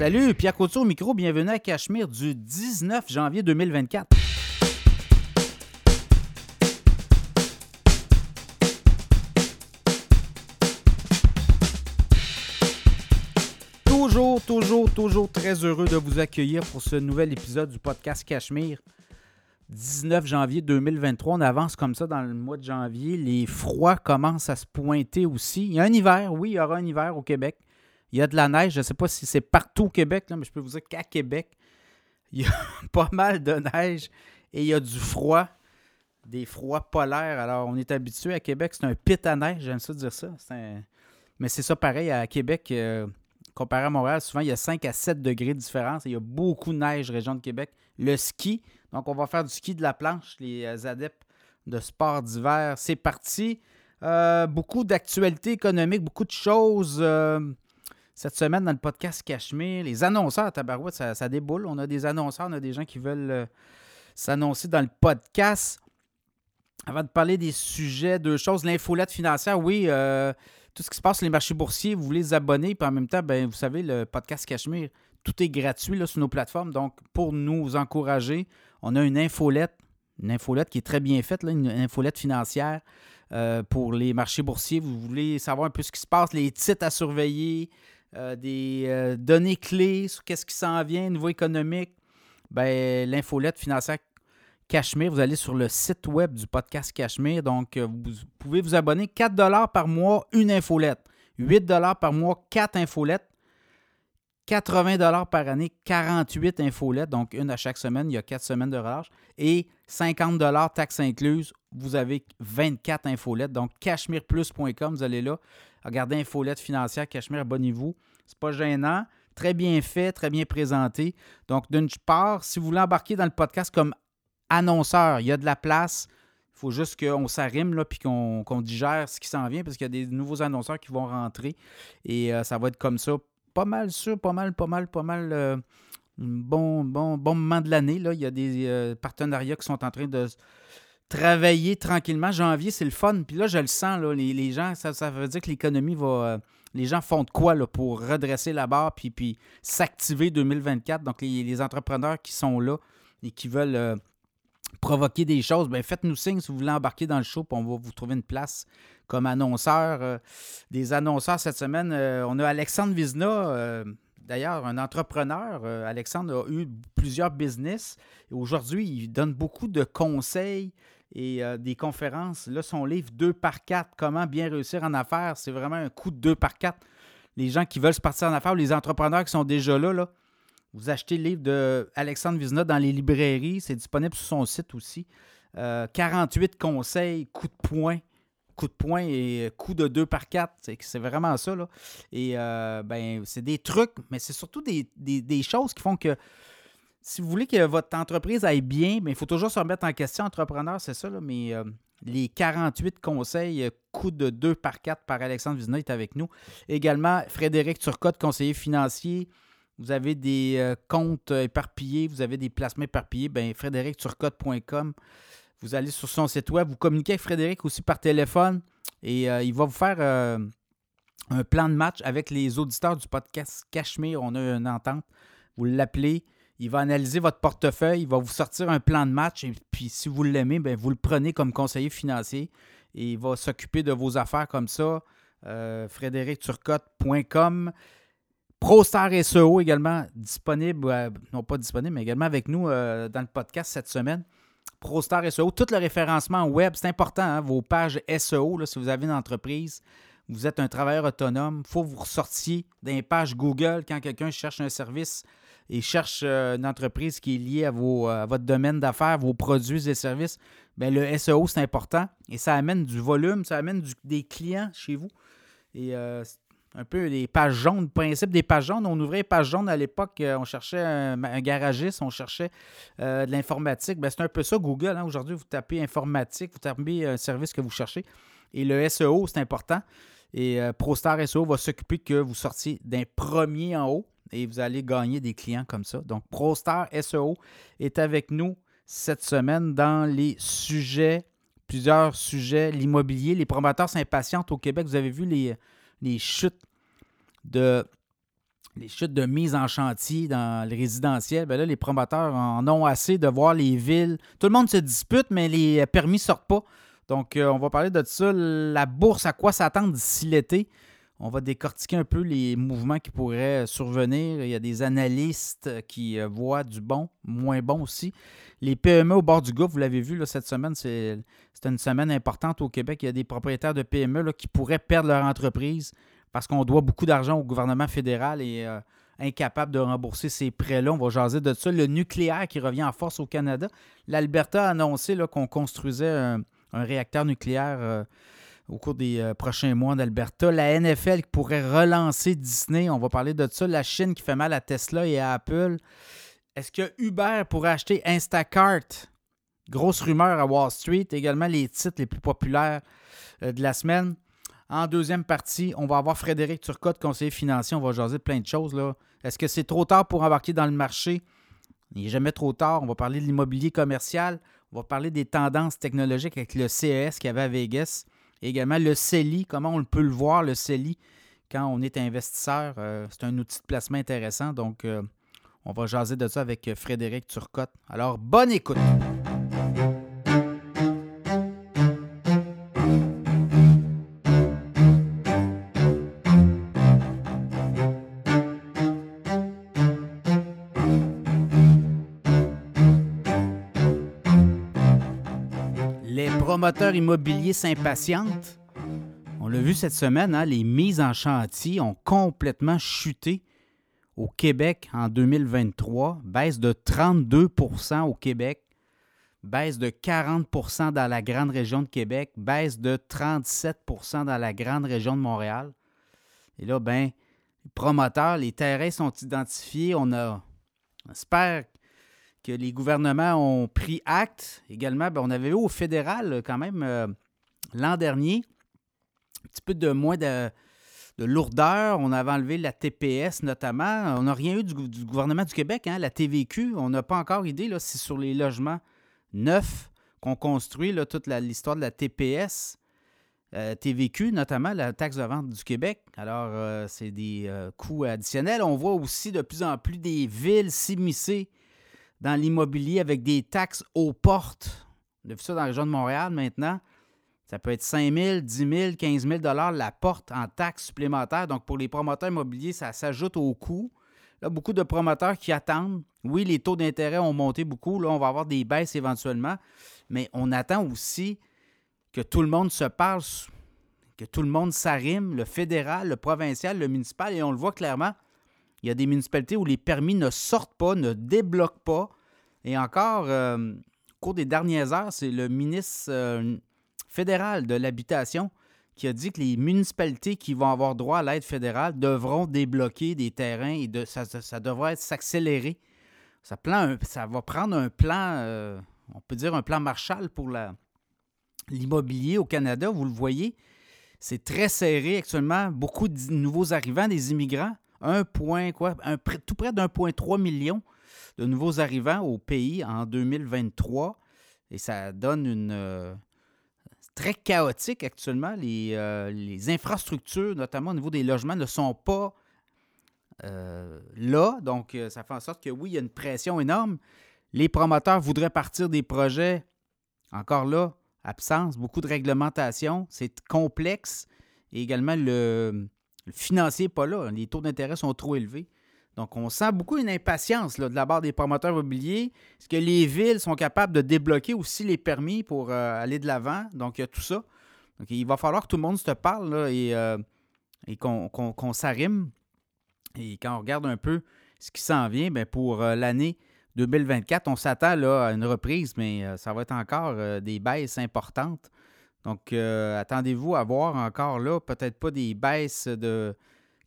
Salut, Pierre Couture au micro, bienvenue à Cachemire du 19 janvier 2024. Toujours, toujours, toujours très heureux de vous accueillir pour ce nouvel épisode du podcast Cachemire. 19 janvier 2023, on avance comme ça dans le mois de janvier. Les froids commencent à se pointer aussi. Il y a un hiver, oui, il y aura un hiver au Québec. Il y a de la neige. Je ne sais pas si c'est partout au Québec, mais je peux vous dire qu'à Québec, il y a pas mal de neige et il y a du froid, des froids polaires. Alors, on est habitué à Québec, c'est un pit à neige, j'aime ça dire ça. Mais c'est ça pareil à Québec. Euh, comparé à Montréal, souvent il y a 5 à 7 degrés de différence et il y a beaucoup de neige, région de Québec. Le ski, donc on va faire du ski de la planche, les euh, adeptes de sport d'hiver. C'est parti. Euh, beaucoup d'actualités économiques, beaucoup de choses cette semaine dans le podcast Cachemire. Les annonceurs Tabarouette, ça, déboule. On a des annonceurs, on a des gens qui veulent euh, s'annoncer dans le podcast. Avant de parler des sujets, deux choses. L'infolette financière, oui, euh, tout ce qui se passe sur les marchés boursiers, vous voulez vous abonner, puis en même temps, ben, vous savez, le podcast Cachemire, tout est gratuit sur nos plateformes. Donc, pour nous encourager, on a une infolette, une infolette qui est très bien faite, une infolette financière. Euh, pour les marchés boursiers, vous voulez savoir un peu ce qui se passe, les titres à surveiller, euh, des euh, données clés sur qu'est-ce qui s'en vient, niveau économique, ben, l'infolette financière Cachemire, vous allez sur le site web du podcast Cachemire. Donc, euh, vous pouvez vous abonner 4 par mois, une infolette. 8 par mois, 4 infolettes. 80 par année, 48 infolettes, donc une à chaque semaine, il y a 4 semaines de relâche. Et 50 taxes incluses, vous avez 24 infolettes. Donc, cachemireplus.com, vous allez là, regardez infolette financière, Cachemire, abonnez-vous. C'est pas gênant, très bien fait, très bien présenté. Donc, d'une part, si vous voulez embarquer dans le podcast comme annonceur, il y a de la place. Il faut juste qu'on s'arrime là, puis qu'on digère ce qui s'en vient parce qu'il y a des nouveaux annonceurs qui vont rentrer et euh, ça va être comme ça pas mal sûr, pas mal, pas mal, pas mal. Euh, bon, bon, bon moment de l'année. Il y a des euh, partenariats qui sont en train de travailler tranquillement. Janvier, c'est le fun. Puis là, je le sens, là, les, gens, ça, veut dire que l'économie va. Euh, les gens font de quoi là, pour redresser la barre puis, puis s'activer 2024. Donc, les, entrepreneurs qui sont là et qui veulent provoquer des choses, ben faites-nous signe si vous voulez embarquer dans le show, puis on va vous trouver une place comme annonceur. Euh, des annonceurs cette semaine, euh, on a Alexandre Vizna, euh, d'ailleurs un entrepreneur. Alexandre a eu plusieurs business aujourd'hui, il donne beaucoup de conseils et des conférences. Là, son livre 2 par 4, Comment bien réussir en affaires, c'est vraiment un coup de 2 par 4. Les gens qui veulent se partir en affaires, les entrepreneurs qui sont déjà là, vous achetez le livre de Alexandre Vizna dans les librairies. C'est disponible sur son site aussi. 48 conseils, coup de poing coup de poing et coup de 2 par 4. C'est vraiment ça. Là. Et euh, ben, c'est des trucs, mais c'est surtout des, choses qui font que si vous voulez que votre entreprise aille bien, ben, il faut toujours se remettre en question, entrepreneur, c'est ça. Là, mais euh, les 48 conseils, euh, coup de 2 par 4 par Alexandre Vizina est avec nous. Également, Frédéric Turcotte, conseiller financier. Vous avez des comptes éparpillés, vous avez des placements éparpillés, ben, frédéricturcotte.com. Vous allez sur son site web, vous communiquez avec Frédéric aussi par téléphone et euh, il va vous faire euh, un plan de match avec les auditeurs du podcast Cachemire. On a une entente. Vous l'appelez, il va analyser votre portefeuille, il va vous sortir un plan de match et puis si vous l'aimez, ben, vous le prenez comme conseiller financier et il va s'occuper de vos affaires comme ça. Euh, frédéricturcotte.com. ProStar SEO également disponible, non pas disponible, mais également avec nous dans le podcast cette semaine. ProStar SEO, tout le référencement web, c'est important, hein, vos pages SEO, si vous avez une entreprise, vous êtes un travailleur autonome, il faut que vous ressortiez des pages Google quand quelqu'un cherche un service et cherche euh, une entreprise qui est liée à, vos, votre domaine d'affaires, vos produits et services. Bien, le SEO, c'est important et ça amène du volume, ça amène des clients chez vous. Euh, un peu les pages jaunes, principe des pages jaunes. On ouvrait les pages jaunes à l'époque, euh, on cherchait un, garagiste, on cherchait euh, de l'informatique. Ben, c'est un peu ça, Google. Hein. Aujourd'hui, vous tapez informatique, vous tapez un service que vous cherchez. Et le SEO, c'est important. Et euh, ProStar SEO va s'occuper que vous sortiez d'un premier en haut et vous allez gagner des clients comme ça. Donc, ProStar SEO est avec nous cette semaine dans les sujets, plusieurs sujets, l'immobilier. Les promoteurs s'impatientent au Québec. Vous avez vu les les chutes de mise en chantier dans le résidentiel, ben là, les promoteurs en ont assez de voir les villes. Tout le monde se dispute, mais les permis ne sortent pas. Donc, euh, on va parler de ça. La bourse, à quoi s'attendre d'ici l'été? On va décortiquer un peu les mouvements qui pourraient survenir. Il y a des analystes qui euh, voient du bon, moins bon aussi. Les PME au bord du gouffre, vous l'avez vu cette semaine, c'est une semaine importante au Québec. Il y a des propriétaires de PME qui pourraient perdre leur entreprise parce qu'on doit beaucoup d'argent au gouvernement fédéral et euh, incapable de rembourser ces prêts-là. On va jaser de ça. Le nucléaire qui revient en force au Canada. L'Alberta a annoncé qu'on construisait un, réacteur nucléaire euh, au cours des euh, prochains mois en Alberta. La NFL qui pourrait relancer Disney. On va parler de ça. La Chine qui fait mal à Tesla et à Apple. Est-ce que Uber pourrait acheter Instacart? Grosse rumeur à Wall Street. Également les titres les plus populaires de la semaine. En deuxième partie, on va avoir Frédéric Turcotte, conseiller financier. On va jaser de plein de choses. Est-ce que c'est trop tard pour embarquer dans le marché? Il n'est jamais trop tard. On va parler de l'immobilier commercial. On va parler des tendances technologiques avec le CES qu'il y avait à Vegas. Également le CELI, comment on peut le voir, le CELI, quand on est investisseur. Euh, c'est un outil de placement intéressant. Donc, euh, on va jaser de ça avec Frédéric Turcotte. Alors, bonne écoute. Promoteurs immobiliers s'impatientent. On l'a vu cette semaine, hein, les mises en chantier ont complètement chuté au Québec en 2023, baisse de 32% au Québec, baisse de 40% dans la grande région de Québec, baisse de 37% dans la grande région de Montréal. Et là, ben, les promoteurs, les terrains sont identifiés. On a, on que les gouvernements ont pris acte. Également, ben, on avait eu au fédéral quand même euh, l'an dernier un petit peu de moins de, lourdeur. On avait enlevé la TPS notamment. On n'a rien eu du, gouvernement du Québec, hein, la TVQ. On n'a pas encore idée là, si sur les logements neufs qu'on construit là, toute l'histoire de la TPS. Euh, TVQ, notamment la taxe de vente du Québec. Alors, euh, c'est des coûts additionnels. On voit aussi de plus en plus des villes s'immiscer dans l'immobilier avec des taxes aux portes. On a vu ça dans la région de Montréal maintenant. Ça peut être 5 000, 10 000, 15 000 la porte en taxes supplémentaires. Donc, pour les promoteurs immobiliers, ça s'ajoute au coût. Là, beaucoup de promoteurs qui attendent. Oui, les taux d'intérêt ont monté beaucoup. Là, on va avoir des baisses éventuellement. Mais on attend aussi que tout le monde se parle, que tout le monde s'arrime, le fédéral, le provincial, le municipal. Et on le voit clairement. Il y a des municipalités où les permis ne sortent pas, ne débloquent pas. Et encore, euh, au cours des dernières heures, c'est le ministre euh, fédéral de l'Habitation qui a dit que les municipalités qui vont avoir droit à l'aide fédérale devront débloquer des terrains et de, ça, devrait s'accélérer. Ça, ça, va prendre un plan, euh, on peut dire un plan Marshall pour l'immobilier au Canada. Vous le voyez, c'est très serré actuellement. Beaucoup de nouveaux arrivants, des immigrants un point, quoi, tout près d'1,3 million de nouveaux arrivants au pays en 2023. Et ça donne une. Euh, très chaotique actuellement. Euh, les, infrastructures, notamment au niveau des logements, ne sont pas euh, là. Donc, ça fait en sorte que oui, il y a une pression énorme. Les promoteurs voudraient partir des projets. Encore là, absence, beaucoup de réglementation. C'est complexe. Et également, le, le financier n'est pas là. Les taux d'intérêt sont trop élevés. Donc, on sent beaucoup une impatience de la part des promoteurs immobiliers. Est-ce que les villes sont capables de débloquer aussi les permis pour euh, aller de l'avant? Donc, il y a tout ça. Donc, il va falloir que tout le monde se parle et, euh, et qu'on s'arrime. Et quand on regarde un peu ce qui s'en vient, bien, pour euh, l'année 2024, on s'attend à une reprise, mais ça va être encore des baisses importantes. Donc, euh, attendez-vous à voir encore là, peut-être pas des baisses de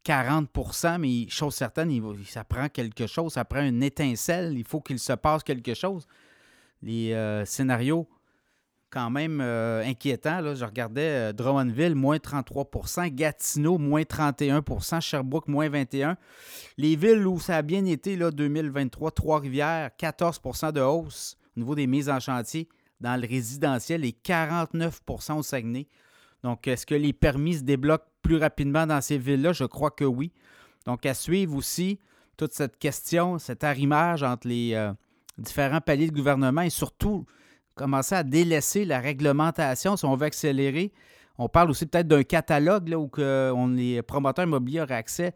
40% mais chose certaine, ça prend quelque chose, ça prend une étincelle, il faut qu'il se passe quelque chose. Les euh, scénarios, quand même euh, inquiétants, là, je regardais Drummondville, moins 33% Gatineau, moins 31% Sherbrooke, moins 21% Les villes où ça a bien été, là, 2023, Trois-Rivières, 14% de hausse au niveau des mises en chantier dans le résidentiel et 49% au Saguenay. Donc, est-ce que les permis se débloquent plus rapidement dans ces villes-là? Je crois que oui. Donc, à suivre aussi toute cette question, cet arrimage entre les euh, différents paliers de gouvernement et surtout commencer à délaisser la réglementation si on veut accélérer. On parle aussi peut-être d'un catalogue où que les promoteurs immobiliers auraient accès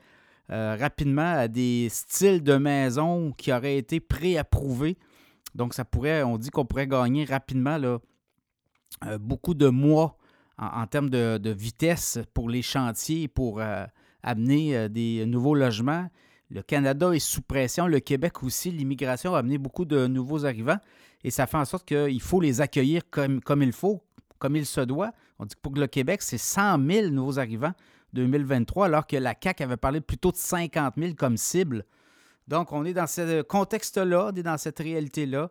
euh, rapidement à des styles de maisons qui auraient été préapprouvés. Donc, on dit qu'on pourrait gagner rapidement euh, beaucoup de mois en, termes de, vitesse pour les chantiers, pour euh, amener des nouveaux logements. Le Canada est sous pression, le Québec aussi. L'immigration a amené beaucoup de nouveaux arrivants et ça fait en sorte qu'il faut les accueillir comme, comme il faut, comme il se doit. On dit que pour le Québec, c'est 100 000 nouveaux arrivants 2023, alors que la CAC avait parlé plutôt de 50 000 comme cible. Donc, on est dans ce contexte-là, on est dans cette réalité-là.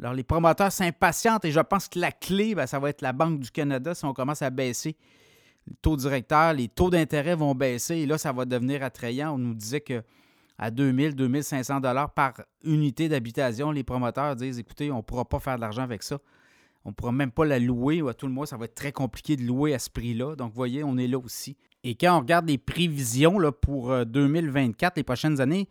Alors, les promoteurs s'impatientent et je pense que la clé, ben, ça va être la Banque du Canada si on commence à baisser le taux directeur, les taux d'intérêt vont baisser et là, ça va devenir attrayant. On nous disait que à 2000, 2500 dollars par unité d'habitation, les promoteurs disent écoutez, on ne pourra pas faire de l'argent avec ça. On ne pourra même pas la louer tout le mois, ça va être très compliqué de louer à ce prix-là. Donc, vous voyez, on est là aussi. Et quand on regarde les prévisions pour 2024, euh, les prochaines années,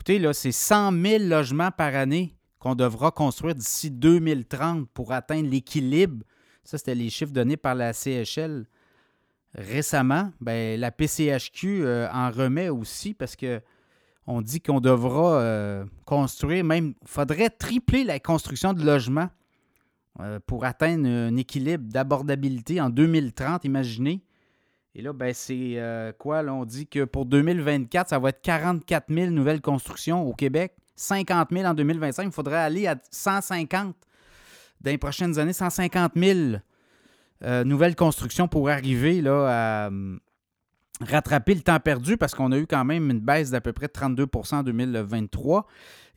écoutez, là, c'est 100 000 logements par année qu'on devra construire d'ici 2030 pour atteindre l'équilibre. Ça, c'était les chiffres donnés par la CHL récemment. Bien, la PCHQ euh, en remet aussi parce que on dit qu'on devra euh, construire, même, il faudrait tripler la construction de logements euh, pour atteindre un équilibre d'abordabilité en 2030, imaginez. Et là, ben, c'est euh, quoi? On dit que pour 2024, ça va être 44 000 nouvelles constructions au Québec, 50 000 en 2025. Il faudrait aller à 150 dans les prochaines années, 150 000 nouvelles constructions pour arriver à, rattraper le temps perdu parce qu'on a eu quand même une baisse d'à peu près 32% en 2023.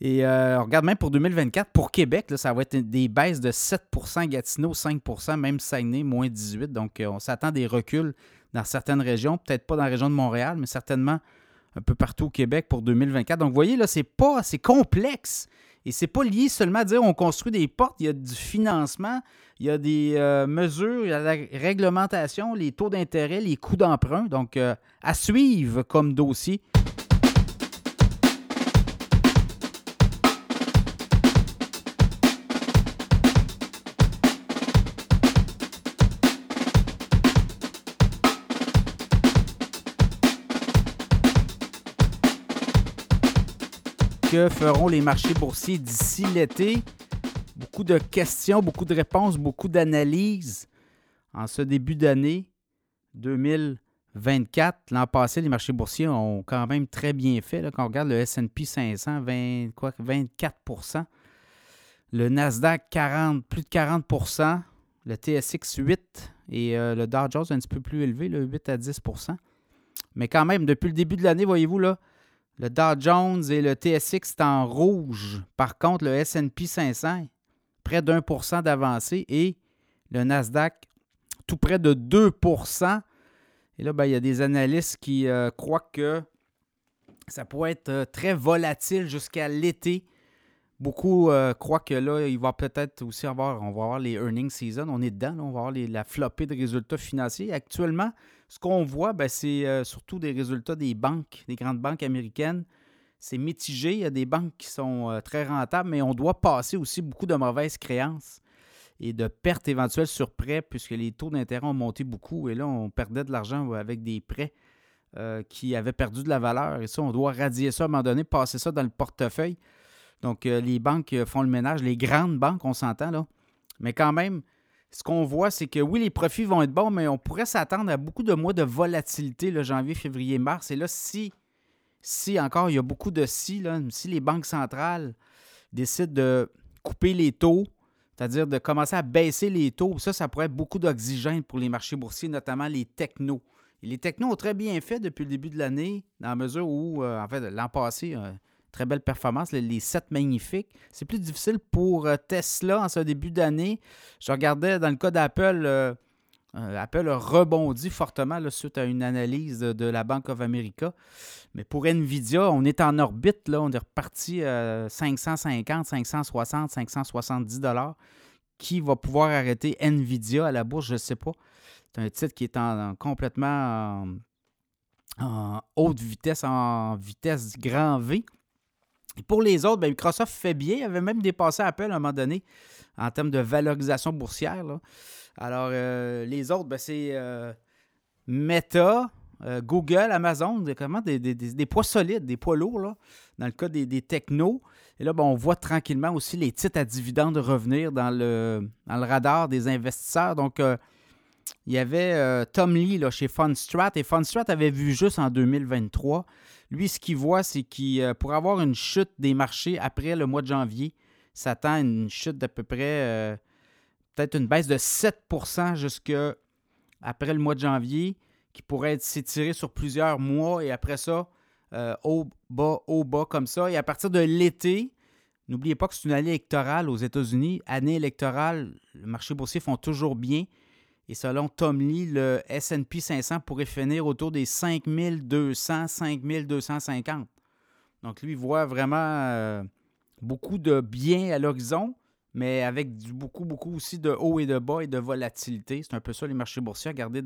Et euh, on regarde même pour 2024, pour Québec, ça va être des baisses de 7% Gatineau 5% même Saguenay, moins 18 Donc, euh, on s'attend des reculs dans certaines régions, peut-être pas dans la région de Montréal, mais certainement un peu partout au Québec pour 2024. Donc, vous voyez, là, c'est pas, c'est complexe. Et c'est pas lié seulement à dire on construit des portes, il y a du financement, il y a des euh, mesures, il y a la réglementation, les taux d'intérêt, les coûts d'emprunt. Donc, euh, à suivre comme dossier. Que feront les marchés boursiers d'ici l'été? Beaucoup de questions, beaucoup de réponses, beaucoup d'analyses en ce début d'année 2024. L'an passé, les marchés boursiers ont quand même très bien fait. quand on regarde le SP 500, 20, quoi, 24% le Nasdaq 40, plus de 40% le TSX 8 et euh, le Dow Jones un petit peu plus élevé, le 8 à 10% Mais quand même, depuis le début de l'année, voyez-vous, là, le Dow Jones et le TSX sont en rouge. Par contre, le SP 500, près d'un pour cent d'avancée et le Nasdaq, tout près de 2% Et là, ben, il y a des analystes qui euh, croient que ça pourrait être euh, très volatile jusqu'à l'été. Beaucoup euh, croient que là, il va peut-être aussi avoir, on va avoir les earnings season, on est dedans, on va avoir la flopée de résultats financiers. Actuellement, ce qu'on voit, ben, c'est euh, surtout des résultats des banques, des grandes banques américaines. C'est mitigé. Il y a des banques qui sont euh, très rentables, mais on doit passer aussi beaucoup de mauvaises créances et de pertes éventuelles sur prêts, puisque les taux d'intérêt ont monté beaucoup. Et là, on perdait de l'argent avec des prêts euh, qui avaient perdu de la valeur. Et ça, on doit radier ça à un moment donné, passer ça dans le portefeuille. Donc, les banques font le ménage. Les grandes banques, on s'entend, là. Mais quand même, ce qu'on voit, c'est que oui, les profits vont être bons, mais on pourrait s'attendre à beaucoup de mois de volatilité, le janvier, février, mars. Et là, si, si encore, il y a beaucoup de si, si les banques centrales décident de couper les taux, c'est-à-dire de commencer à baisser les taux, ça, ça pourrait être beaucoup d'oxygène pour les marchés boursiers, notamment les technos. Les technos ont très bien fait depuis le début de l'année, dans la mesure où, euh, en fait, l'an passé, euh, Très belle performance, les, 7 magnifiques. C'est plus difficile pour euh, Tesla en ce début d'année. Je regardais dans le cas d'Apple, euh, euh, Apple a rebondi fortement suite à une analyse de, la Bank of America. Mais pour Nvidia, on est en orbite. Là, on est reparti à 550, 560, 570 dollars. Qui va pouvoir arrêter Nvidia à la bourse, je ne sais pas. C'est un titre qui est en, complètement en haute vitesse, en vitesse grand V. Pour les autres, ben, Microsoft fait bien. Il avait même dépassé Apple à un moment donné en termes de valorisation boursière. Alors, euh, les autres, ben, c'est euh, Meta, euh, Google, Amazon, comment, des, poids solides, des poids lourds, là, dans le cas des, technos. Et là, ben, on voit tranquillement aussi les titres à dividendes revenir dans le, dans le radar des investisseurs. Donc, il y avait Tom Lee là, chez Fundstrat, et Fundstrat avait vu juste en 2023. Lui, ce qu'il voit, c'est qu'il pour avoir une chute des marchés après le mois de janvier, s'attend à une chute d'à peu près, peut-être une baisse de 7% jusque après le mois de janvier qui pourrait s'étirer sur plusieurs mois et après ça, euh, au bas, au bas comme ça. Et à partir de l'été, n'oubliez pas que c'est une année électorale aux États-Unis. Année électorale, le marché boursier font toujours bien. Et selon Tom Lee, le SP 500 pourrait finir autour des 5200, 5250. Donc lui, il voit vraiment euh, beaucoup de bien à l'horizon mais avec beaucoup, beaucoup aussi de haut et de bas et de volatilité. C'est un peu ça les marchés boursiers. Regardez,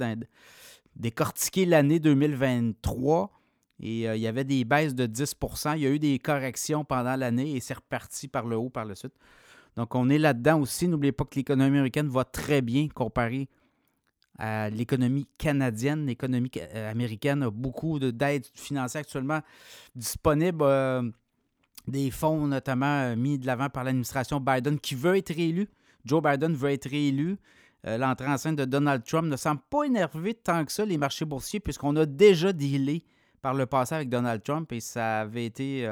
décortiquer l'année 2023 et euh, il y avait des baisses de 10% Il y a eu des corrections pendant l'année et c'est reparti par le haut par la suite. Donc, on est là-dedans aussi. N'oubliez pas que l'économie américaine va très bien comparée à l'économie canadienne. L'économie euh, américaine a beaucoup d'aides financières actuellement disponibles. Euh, des fonds notamment euh, mis de l'avant par l'administration Biden qui veut être réélu. Joe Biden veut être réélu. Euh, l'entrée en scène de Donald Trump ne semble pas énerver tant que ça les marchés boursiers puisqu'on a déjà dealé par le passé avec Donald Trump et ça avait été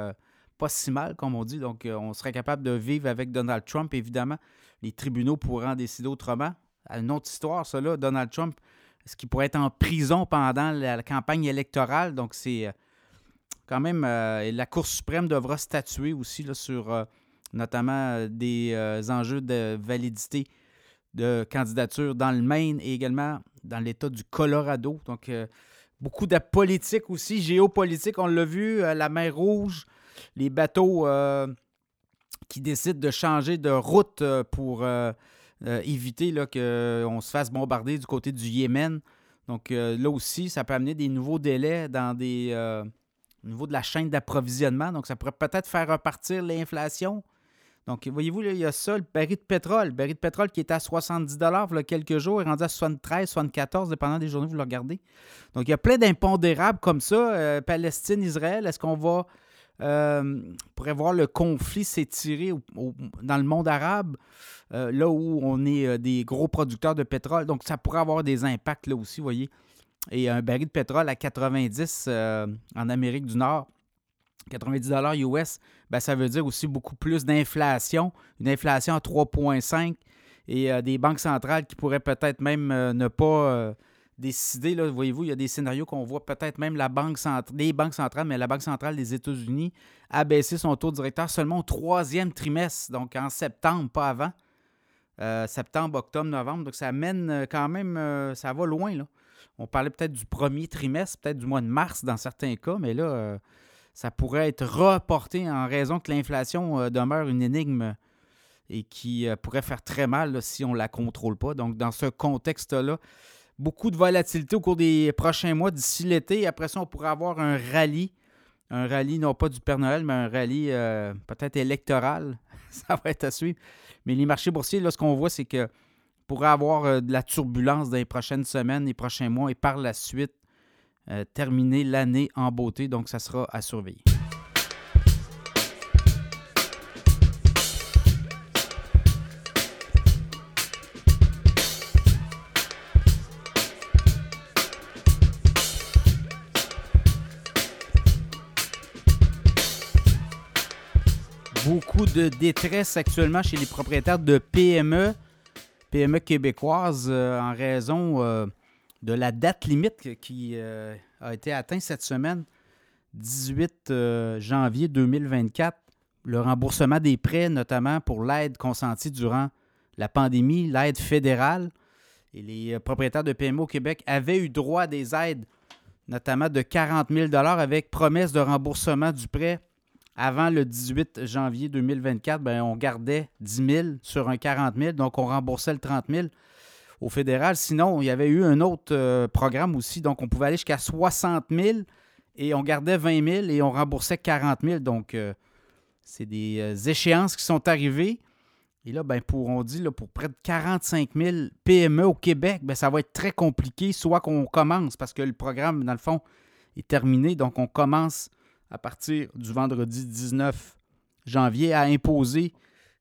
pas si mal, comme on dit. Donc, on serait capable de vivre avec Donald Trump. Évidemment, les tribunaux pourront en décider autrement. Une autre histoire, ça là, Donald Trump, est-ce qu'il pourrait être en prison pendant la campagne électorale? Donc, c'est quand même, euh, la Cour suprême devra statuer aussi là, sur euh, notamment euh, des enjeux de validité de candidature dans le Maine et également dans l'État du Colorado. Donc, beaucoup de politique aussi, géopolitique, on l'a vu, la mer Rouge, les bateaux qui décident de changer de route pour éviter qu'on se fasse bombarder du côté du Yémen. Donc là aussi, ça peut amener des nouveaux délais dans des, au niveau de la chaîne d'approvisionnement. Donc, ça pourrait peut-être faire repartir l'inflation. Donc, voyez-vous, il y a ça, le baril de pétrole. Le baril de pétrole qui était à 70 il y a quelques jours, est rendu à 73, 74, dépendant des journées, vous le regardez. Donc, il y a plein d'impondérables comme ça. Euh, Palestine, Israël, est-ce qu'on va. Euh, pourrait voir le conflit s'étirer dans le monde arabe, euh, là où on est euh, des gros producteurs de pétrole. Donc, ça pourrait avoir des impacts là aussi, vous voyez et un baril de pétrole à 90 euh, en Amérique du Nord, 90 US, ben, ça veut dire aussi beaucoup plus d'inflation, une inflation à 3,5 et des banques centrales qui pourraient peut-être même ne pas décider. Là, voyez-vous, il y a des scénarios qu'on voit peut-être même la banques centrales, mais la Banque centrale des États-Unis a baissé son taux directeur seulement au troisième trimestre, donc en septembre, pas avant. septembre, octobre, novembre. Donc ça mène quand même, ça va loin. On parlait peut-être du premier trimestre, peut-être du mois de mars dans certains cas, mais là, euh, ça pourrait être reporté en raison que l'inflation euh, demeure une énigme et qui euh, pourrait faire très mal si on ne la contrôle pas. Donc, dans ce contexte-là, beaucoup de volatilité au cours des prochains mois d'ici l'été. Après ça, on pourrait avoir un rallye. Un rallye, non pas du Père Noël, mais un rallye peut-être électoral. ça va être à suivre. Mais les marchés boursiers, là, ce qu'on voit, c'est que pourrait avoir euh, de la turbulence dans les prochaines semaines, les prochains mois et par la suite euh, terminer l'année en beauté. Donc, ça sera à surveiller. Beaucoup de détresse actuellement chez les propriétaires de PME PME québécoise euh, en raison euh, de la date limite qui euh, a été atteinte cette semaine, 18 janvier 2024. Le remboursement des prêts, notamment pour l'aide consentie durant la pandémie, l'aide fédérale. Et les propriétaires de PME au Québec avaient eu droit à des aides, notamment de 40 000 avec promesse de remboursement du prêt avant le 18 janvier 2024, ben, on gardait 10 000 sur un 40 000, donc on remboursait le 30 000. au fédéral. Sinon, il y avait eu un autre programme aussi. Donc, on pouvait aller jusqu'à 60 000 et on gardait 20 000 et on remboursait 40 000. Donc, c'est des échéances qui sont arrivées. Et là, ben, pour, on dit là, pour près de 45 000 PME au Québec, ben, ça va être très compliqué, soit qu'on commence, parce que le programme, dans le fond, est terminé. Donc, on commence à partir du vendredi 19 janvier à imposer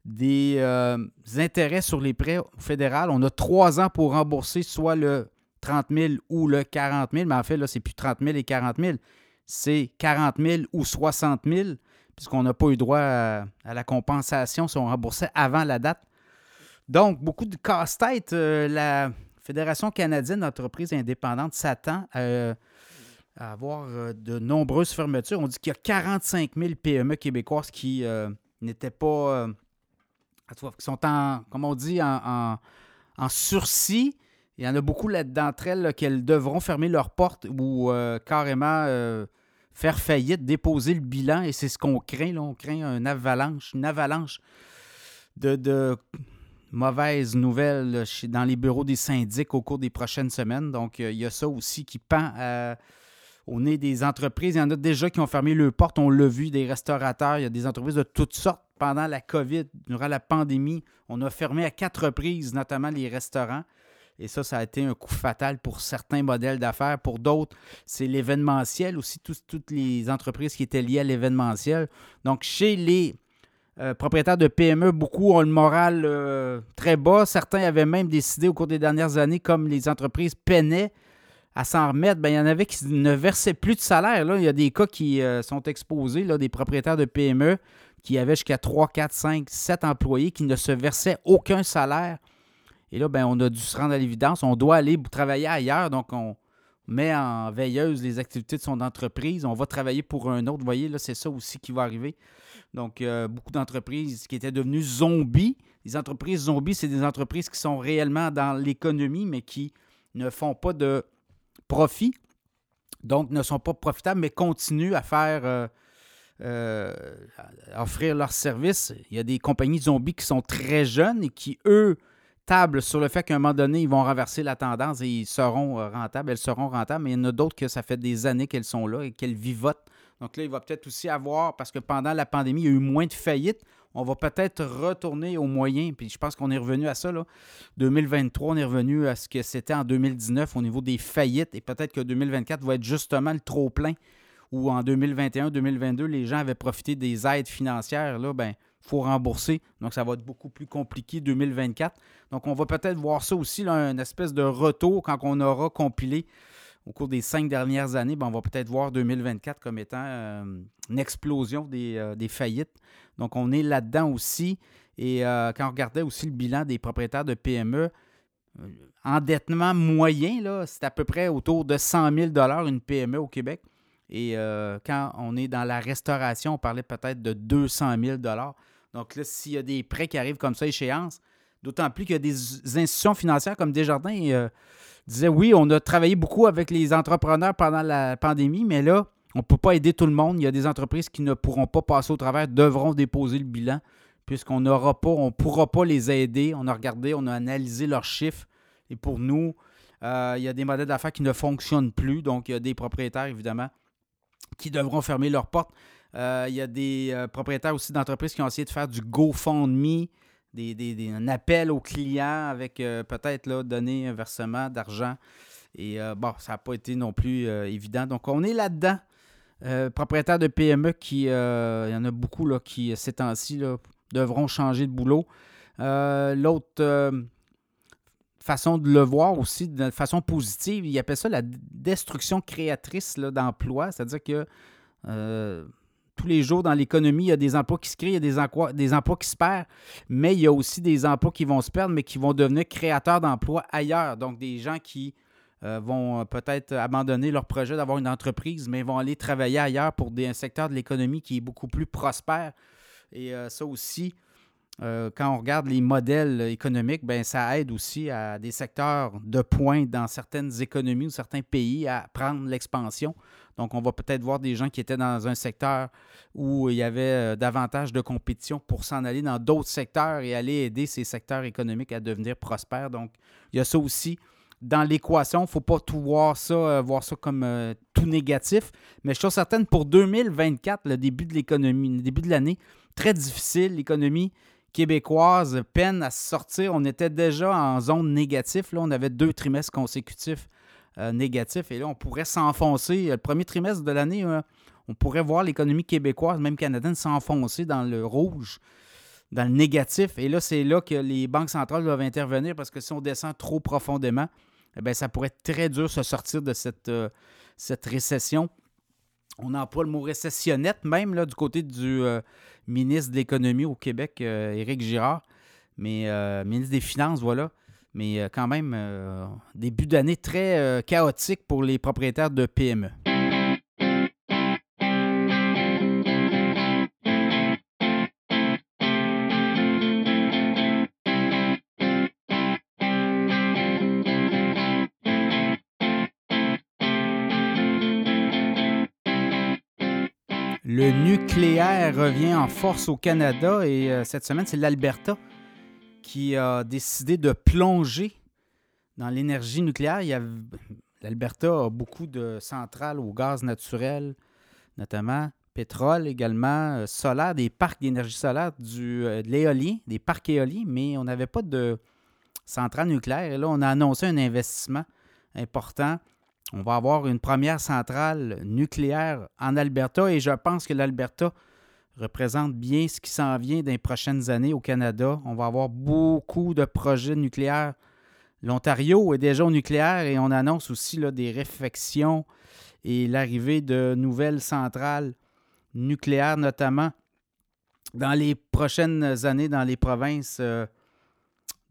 des euh, intérêts sur les prêts fédéraux. On a trois ans pour rembourser soit le 30 000 ou le 40 000, mais en fait, là, c'est plus 30 000 et 40 000. C'est 40 000 ou 60 000 puisqu'on n'a pas eu droit à, la compensation si on remboursait avant la date. Donc, beaucoup de casse-tête. Euh, la Fédération canadienne d'entreprises indépendantes s'attend à, avoir euh, de nombreuses fermetures. On dit qu'il y a 45 000 PME québécoises qui euh, n'étaient pas. qui sont en, comme on dit, en, sursis. Il y en a beaucoup d'entre elles qu'elles devront fermer leurs portes ou carrément faire faillite, déposer le bilan, et c'est ce qu'on craint. On craint une avalanche, une avalanche de, mauvaises nouvelles dans les bureaux des syndics au cours des prochaines semaines. Donc, euh, il y a ça aussi qui pend euh, au nez des entreprises. Il y en a déjà qui ont fermé leurs portes, on l'a vu, des restaurateurs, il y a des entreprises de toutes sortes. Pendant la COVID, durant la pandémie, on a fermé à quatre reprises, notamment les restaurants. Et ça, ça a été un coup fatal pour certains modèles d'affaires. Pour d'autres, c'est l'événementiel aussi, toutes les entreprises qui étaient liées à l'événementiel. Donc, chez les euh, propriétaires de PME, beaucoup ont le moral euh, très bas. Certains avaient même décidé au cours des dernières années, comme les entreprises peinaient à s'en remettre, bien, il y en avait qui ne versaient plus de salaire. Là. Il y a des cas qui euh, sont exposés, là, des propriétaires de PME qui avaient jusqu'à 3, 4, 5, 7 employés qui ne se versaient aucun salaire et là, ben, on a dû se rendre à l'évidence. On doit aller travailler ailleurs. Donc, on met en veilleuse les activités de son entreprise. On va travailler pour un autre. Vous voyez, là, c'est ça aussi qui va arriver. Donc, euh, beaucoup d'entreprises qui étaient devenues zombies. Les entreprises zombies, c'est des entreprises qui sont réellement dans l'économie, mais qui ne font pas de profit. Donc, ne sont pas profitables, mais continuent à faire. Euh, euh, offrir leurs services. Il y a des compagnies zombies qui sont très jeunes et qui, eux, table sur le fait qu'à un moment donné, ils vont renverser la tendance et ils seront euh, rentables, elles seront rentables, mais il y en a d'autres que ça fait des années qu'elles sont là et qu'elles vivotent. Donc là, il va peut-être aussi avoir, parce que pendant la pandémie, il y a eu moins de faillites, on va peut-être retourner aux moyens, puis je pense qu'on est revenu à ça, là. 2023, on est revenu à ce que c'était en 2019 au niveau des faillites, et peut-être que 2024 va être justement le trop-plein, où en 2021-2022, les gens avaient profité des aides financières, là, ben faut rembourser. Donc, ça va être beaucoup plus compliqué 2024. Donc, on va peut-être voir ça aussi, là, une espèce de retour quand on aura compilé au cours des cinq dernières années. Ben, on va peut-être voir 2024 comme étant euh, une explosion euh, des, faillites. Donc, on est là-dedans aussi. Et euh, quand on regardait aussi le bilan des propriétaires de PME, endettement moyen, c'est à peu près autour de 100 000 une PME au Québec. Et quand on est dans la restauration, on parlait peut-être de 200 000 donc là, s'il y a des prêts qui arrivent comme ça échéance, d'autant plus qu'il y a des institutions financières comme Desjardins euh, disaient oui, on a travaillé beaucoup avec les entrepreneurs pendant la pandémie, mais là, on ne peut pas aider tout le monde. Il y a des entreprises qui ne pourront pas passer au travers, devront déposer le bilan, puisqu'on n'aura pas, on ne pourra pas les aider. On a regardé, on a analysé leurs chiffres. Et pour nous, euh, il y a des modèles d'affaires qui ne fonctionnent plus. Donc, il y a des propriétaires, évidemment, qui devront fermer leurs portes. Euh, il y a des euh, propriétaires aussi d'entreprises qui ont essayé de faire du GoFundMe, des, des, un appel aux clients avec euh, peut-être là, donner un versement d'argent. Et bon, ça n'a pas été non plus évident. Donc, on est là-dedans. propriétaires de PME qui, il y en a beaucoup là, qui, ces temps-ci, devront changer de boulot. L'autre façon de le voir aussi de façon positive, il appelle ça la destruction créatrice d'emplois. C'est-à-dire que tous les jours dans l'économie, il y a des emplois qui se créent, il y a des emplois, qui se perdent, mais il y a aussi des emplois qui vont se perdre, mais qui vont devenir créateurs d'emplois ailleurs. Donc, des gens qui euh, vont euh, peut-être abandonner leur projet d'avoir une entreprise, mais vont aller travailler ailleurs pour des, un secteur de l'économie qui est beaucoup plus prospère. Et euh, ça aussi, euh, quand on regarde les modèles économiques, ben, ça aide aussi à des secteurs de pointe dans certaines économies ou certains pays à prendre l'expansion. Donc, on va peut-être voir des gens qui étaient dans un secteur où il y avait euh, davantage de compétition pour s'en aller dans d'autres secteurs et aller aider ces secteurs économiques à devenir prospères. Donc, il y a ça aussi dans l'équation. Il ne faut pas tout voir ça, euh, voir ça comme tout négatif. Mais je suis certaine pour 2024, le début de l'économie, le début de l'année, très difficile. L'économie québécoise peine à sortir. On était déjà en zone négative. Là, on avait deux trimestres consécutifs euh, négatifs. Et là, on pourrait s'enfoncer. Le premier trimestre de l'année, on pourrait voir l'économie québécoise, même canadienne, s'enfoncer dans le rouge, dans le négatif. Et là, c'est là que les banques centrales doivent intervenir parce que si on descend trop profondément, eh ça pourrait être très dur de se sortir de cette, euh, cette récession. On emploie le mot récessionnette, même là, du côté du euh, ministre de l'Économie au Québec, euh, Éric Girard, mais euh, ministre des Finances, voilà. Mais quand même, début d'année très chaotique pour les propriétaires de PME. Le nucléaire revient en force au Canada et euh, cette semaine, c'est l'Alberta qui a décidé de plonger dans l'énergie nucléaire. L'Alberta a beaucoup de centrales au gaz naturel, notamment pétrole également, euh, solaire, des parcs d'énergie solaire, du, euh, de l'éolien, des parcs éoliens, mais on n'avait pas de centrale nucléaire. Et là, on a annoncé un investissement important on va avoir une première centrale nucléaire en Alberta et je pense que l'Alberta représente bien ce qui s'en vient dans les prochaines années au Canada. On va avoir beaucoup de projets nucléaires. L'Ontario est déjà au nucléaire et on annonce aussi des réflexions et l'arrivée de nouvelles centrales nucléaires, notamment dans les prochaines années dans les provinces euh,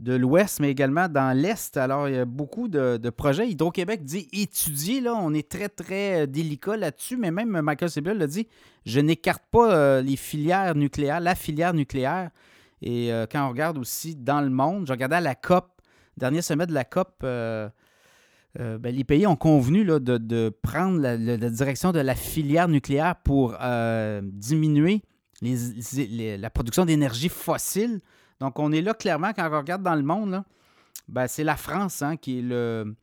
de l'Ouest, mais également dans l'Est. Alors, il y a beaucoup de, projets. Hydro-Québec dit étudier, là, on est très, très euh, délicat là-dessus, mais même Michael Sebel l'a dit, je n'écarte pas euh, les filières nucléaires, la filière nucléaire. Et euh, quand on regarde aussi dans le monde, je regardais à la COP, dernier sommet de la COP, ben, les pays ont convenu de, prendre la, direction de la filière nucléaire pour diminuer la production d'énergie fossile donc, on est là clairement, quand on regarde dans le monde, ben, c'est la France hein, qui est le.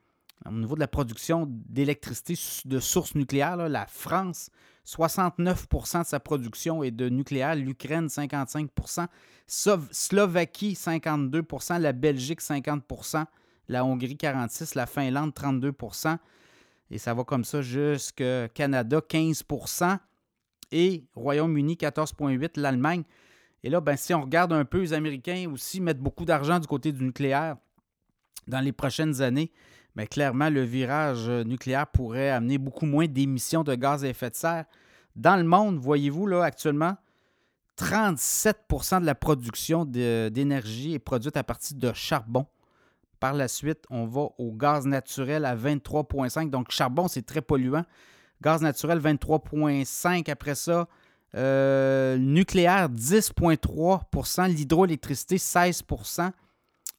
Au niveau de la production d'électricité de source nucléaire, la France, 69% de sa production est de nucléaire, l'Ukraine 55% Slovaquie 52% la Belgique 50% la Hongrie 46% la Finlande 32% et ça va comme ça jusqu'au Canada 15% et Royaume-Uni 14,8% l'Allemagne et là, ben, si on regarde un peu, les Américains aussi mettent beaucoup d'argent du côté du nucléaire dans les prochaines années. Mais clairement, le virage euh, nucléaire pourrait amener beaucoup moins d'émissions de gaz à effet de serre. Dans le monde, voyez-vous, là, actuellement, 37% de la production d'énergie est produite à partir de charbon. Par la suite, on va au gaz naturel à 23,5. Donc, charbon, c'est très polluant. Gaz naturel, 23,5. Après ça, euh, nucléaire, 10,3% L'hydroélectricité, 16%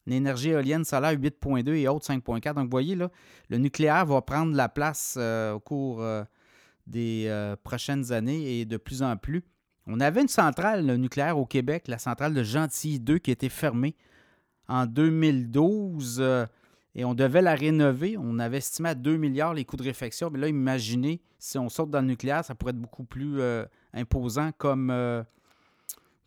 L'énergie éolienne solaire, 8,2 et autres, 5,4 Donc, vous voyez, là, le nucléaire va prendre la place euh, au cours euh, des prochaines années et de plus en plus. On avait une centrale nucléaire au Québec, la centrale de Gentilly 2, qui a été fermée en 2012 et on devait la rénover. On avait estimé à 2 milliards les coûts de réfection. Mais là, imaginez, si on saute dans le nucléaire, ça pourrait être beaucoup plus imposant comme, euh,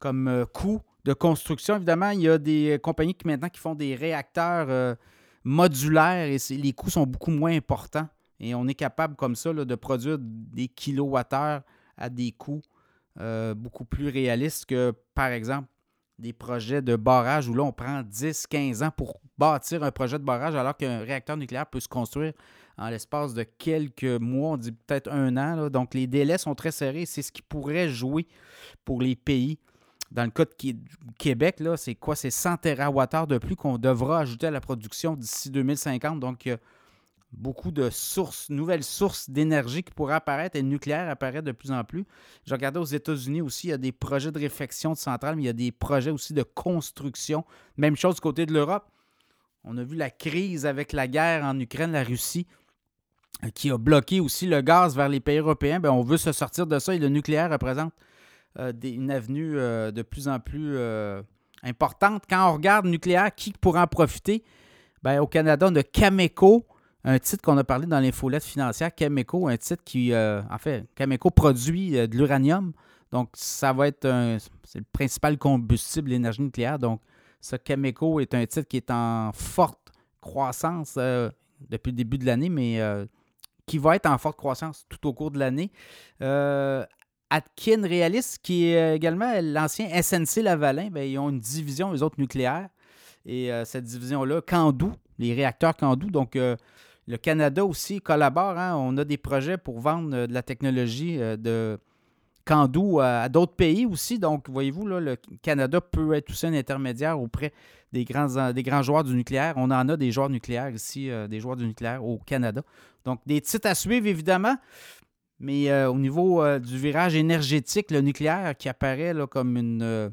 euh, coût de construction. Évidemment, il y a des compagnies qui maintenant qui font des réacteurs modulaires et les coûts sont beaucoup moins importants. Et on est capable comme ça de produire des kilowattheures à des coûts beaucoup plus réalistes que, par exemple, des projets de barrage où là, on prend 10-15 ans pour bâtir un projet de barrage alors qu'un réacteur nucléaire peut se construire en l'espace de quelques mois, on dit peut-être un an. Donc, les délais sont très serrés. C'est ce qui pourrait jouer pour les pays. Dans le cas de Québec, c'est quoi? C'est 100 TWh de plus qu'on devra ajouter à la production d'ici 2050. Donc, il y a beaucoup de sources, nouvelles sources d'énergie qui pourraient apparaître et le nucléaire apparaît de plus en plus. Je regardais aux États-Unis aussi, il y a des projets de réflexion de centrales, mais il y a des projets aussi de construction. Même chose du côté de l'Europe. On a vu la crise avec la guerre en Ukraine, la Russie, qui a bloqué aussi le gaz vers les pays européens. Bien, on veut se sortir de ça et le nucléaire représente euh, une avenue euh, de plus en plus importante. Quand on regarde nucléaire, qui pourrait en profiter? Bien, au Canada, on a Cameco, un titre qu'on a parlé dans l'infolette financière, Cameco, un titre qui, en fait, Cameco produit de l'uranium. Donc, ça va être c'est le principal combustible, l'énergie nucléaire. Donc, ce Cameco est un titre qui est en forte croissance depuis le début de l'année, mais qui va être en forte croissance tout au cours de l'année. Euh, Atkin Realis, qui est également l'ancien SNC Lavalin, bien, ils ont une division, les autres nucléaires. Et euh, cette division-là, Candu, les réacteurs Candu. Donc, euh, le Canada aussi collabore. Hein. On a des projets pour vendre de la technologie de Candu à, d'autres pays aussi. Donc, voyez-vous, le Canada peut être aussi un intermédiaire auprès des grands, des grands joueurs du nucléaire. On en a des joueurs nucléaires ici, des joueurs du nucléaire au Canada. Donc, des titres à suivre, évidemment. Mais euh, au niveau euh, du virage énergétique, le nucléaire qui apparaît comme une, euh,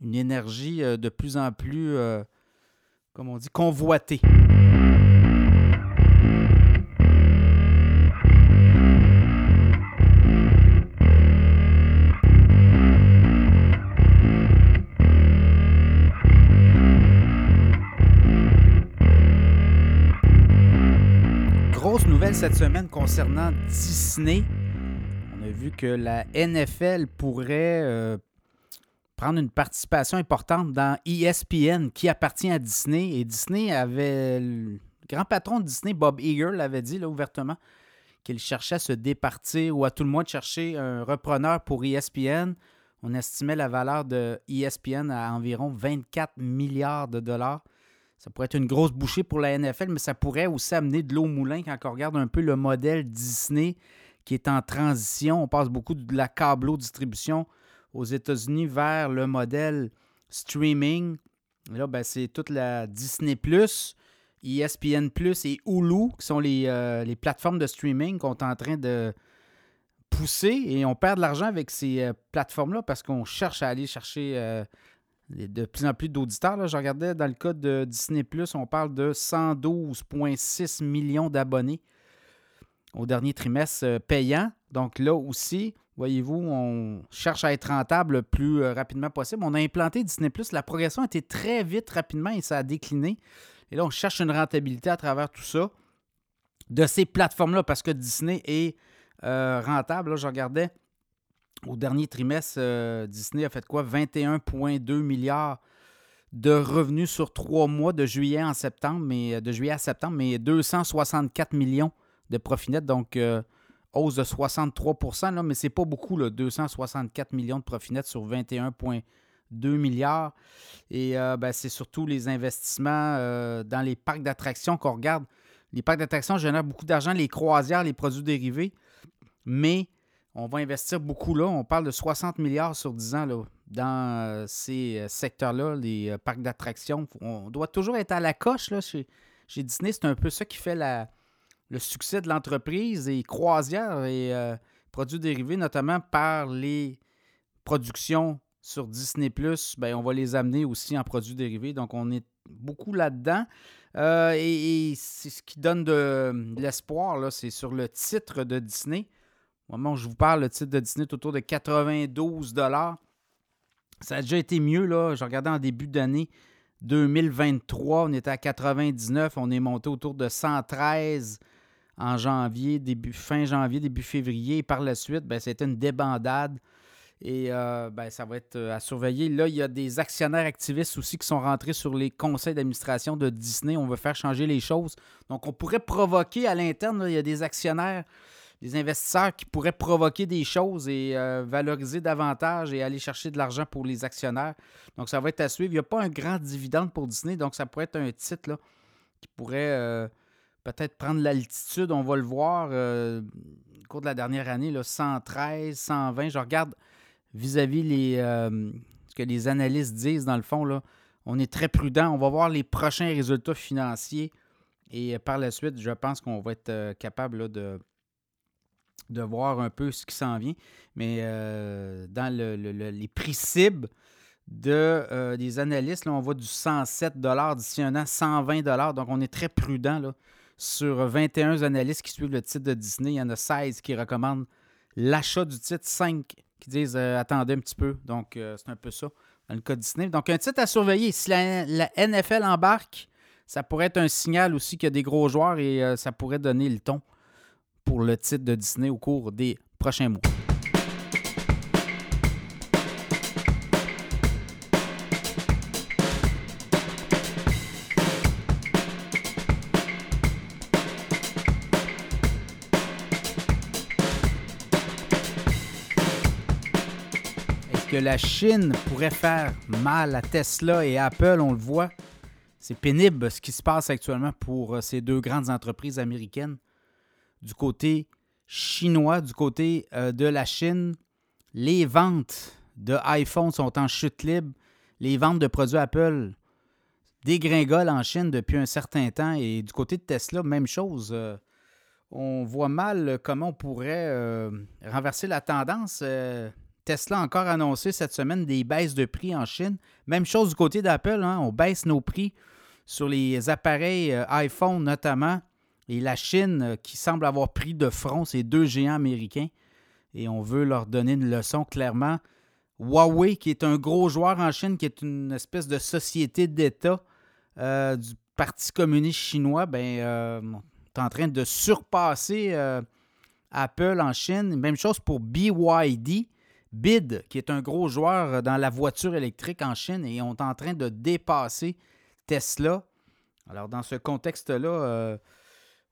une énergie de plus en plus, comme on dit, convoitée. Cette semaine concernant Disney. On a vu que la NFL pourrait euh, prendre une participation importante dans ESPN qui appartient à Disney. Et Disney avait. Le grand patron de Disney, Bob Iger, l'avait dit là, ouvertement qu'il cherchait à se départir ou à tout le moins chercher un repreneur pour ESPN. On estimait la valeur de ESPN à environ 24 milliards de dollars. Ça pourrait être une grosse bouchée pour la NFL, mais ça pourrait aussi amener de l'eau au moulin quand on regarde un peu le modèle Disney qui est en transition. On passe beaucoup de la câblo-distribution aux États-Unis vers le modèle streaming. là, ben, c'est toute la Disney ESPN et Hulu, qui sont les, euh, les plateformes de streaming qu'on est en train de pousser. Et on perd de l'argent avec ces euh, plateformes-là parce qu'on cherche à aller chercher euh, de plus en plus d'auditeurs. Je regardais dans le cas de Disney on parle de 112,6 millions d'abonnés au dernier trimestre euh, payant. Donc là aussi, voyez-vous, on cherche à être rentable le plus euh, rapidement possible. On a implanté Disney La progression a été très vite, rapidement, et ça a décliné. Et là, on cherche une rentabilité à travers tout ça de ces plateformes-là parce que Disney est euh, rentable. Là, je regardais au dernier trimestre, euh, Disney a fait quoi? 21,2 milliards de revenus sur trois mois de juillet en septembre, mais euh, de juillet à septembre, mais 264 millions de profit net, donc euh, hausse de 63 là, mais c'est pas beaucoup, là, 264 millions de profit net sur 21,2 milliards. Et ben, c'est surtout les investissements dans les parcs d'attractions qu'on regarde. Les parcs d'attractions génèrent beaucoup d'argent, les croisières, les produits dérivés, mais on va investir beaucoup là. On parle de 60 milliards sur 10 ans là, dans euh, ces euh, secteurs-là, les euh, parcs d'attractions. On doit toujours être à la coche là, chez, Disney. C'est un peu ça qui fait le succès de l'entreprise et croisières et produits dérivés, notamment par les productions sur Disney Plus, ben, on va les amener aussi en produits dérivés. Donc, on est beaucoup là-dedans. et, c'est ce qui donne de, de l'espoir, c'est sur le titre de Disney. Au moment où je vous parle, le titre de Disney est autour de 92 Ça a déjà été mieux, là. Je regardais en début d'année 2023, on était à 99, on est monté autour de 113 en janvier, début, fin janvier, début février. Par la suite, ben, c'était une débandade. Et euh, ben, ça va être euh, à surveiller. Là, il y a des actionnaires activistes aussi qui sont rentrés sur les conseils d'administration de Disney. On veut faire changer les choses. Donc, on pourrait provoquer à l'interne, il y a des actionnaires des investisseurs qui pourraient provoquer des choses et euh, valoriser davantage et aller chercher de l'argent pour les actionnaires. Donc, ça va être à suivre. Il n'y a pas un grand dividende pour Disney, donc ça pourrait être un titre qui pourrait euh, peut-être prendre l'altitude. On va le voir euh, au cours de la dernière année, là, 113, 120. Je regarde vis-à-vis les, ce que les analystes disent, dans le fond. Là, on est très prudent. On va voir les prochains résultats financiers Et par la suite, je pense qu'on va être capable de, de voir un peu ce qui s'en vient. Mais dans les prix cibles de, des analystes, là, on voit du 107 d'ici un an, 120 Donc, on est très prudent là, sur 21 analystes qui suivent le titre de Disney. Il y en a 16 qui recommandent l'achat du titre, 5 qui disent attendez un petit peu. Donc, c'est un peu ça dans le cas de Disney. Donc, un titre à surveiller. Si la, NFL embarque, ça pourrait être un signal aussi qu'il y a des gros joueurs et euh, ça pourrait donner le ton pour le titre de Disney au cours des prochains mois. que la Chine pourrait faire mal à Tesla et Apple, on le voit. C'est pénible ce qui se passe actuellement pour euh, ces deux grandes entreprises américaines. Du côté chinois, du côté euh, de la Chine, les ventes de iPhone sont en chute libre. Les ventes de produits Apple dégringolent en Chine depuis un certain temps. Et du côté de Tesla, même chose. Euh, on voit mal comment on pourrait renverser la tendance. Tesla a encore annoncé cette semaine des baisses de prix en Chine. Même chose du côté d'Apple, hein. on baisse nos prix sur les appareils euh, iPhone notamment. Et la Chine euh, qui semble avoir pris de front ces deux géants américains. Et on veut leur donner une leçon clairement. Huawei, qui est un gros joueur en Chine, qui est une espèce de société d'État euh, du Parti communiste chinois, ben, est en train de surpasser Apple en Chine. Même chose pour BYD BID, qui est un gros joueur dans la voiture électrique en Chine, et on est en train de dépasser Tesla. Alors, dans ce contexte-là, euh,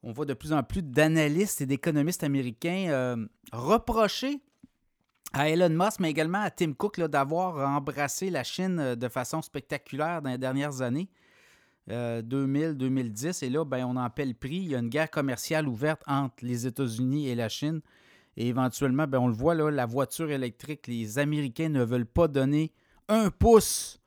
on voit de plus en plus d'analystes et d'économistes américains euh, reprocher à Elon Musk, mais également à Tim Cook d'avoir embrassé la Chine euh, de façon spectaculaire dans les dernières années. 2000-2010. Et là, ben, on en paie le prix. Il y a une guerre commerciale ouverte entre les États-Unis et la Chine. Et éventuellement, ben, on le voit, la voiture électrique, les Américains ne veulent pas donner un pouce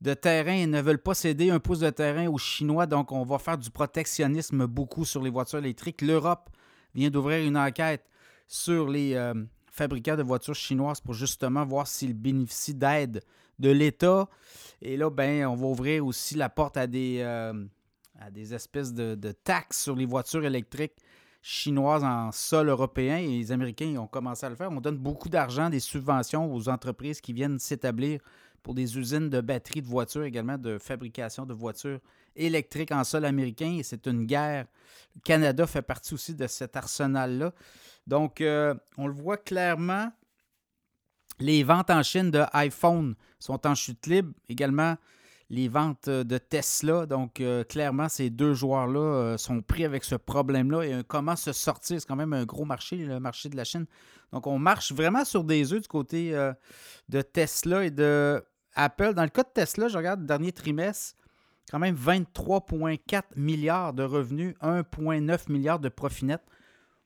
de terrain, ne veulent pas céder un pouce de terrain aux Chinois. Donc, on va faire du protectionnisme beaucoup sur les voitures électriques. L'Europe vient d'ouvrir une enquête sur les euh, fabricants de voitures chinoises pour justement voir s'ils bénéficient d'aide de l'État. Et là, ben, on va ouvrir aussi la porte à des, euh, espèces de, de, taxes sur les voitures électriques chinoises en sol européen et les Américains ont commencé à le faire. On donne beaucoup d'argent, des subventions aux entreprises qui viennent s'établir pour des usines de batteries de voitures, également de fabrication de voitures électriques en sol américain. Et c'est une guerre. Le Canada fait partie aussi de cet arsenal-là. Donc, euh, on le voit clairement. Les ventes en Chine de iPhone sont en chute libre. Également, les ventes de Tesla. Donc, euh, clairement, ces deux joueurs-là euh, sont pris avec ce problème-là. Et comment se sortir? C'est quand même un gros marché, le marché de la Chine. Donc, on marche vraiment sur des œufs du côté de Tesla et de Apple. Dans le cas de Tesla, je regarde le dernier trimestre, quand même 23,4 milliards de revenus, 1,9 milliard de profit net.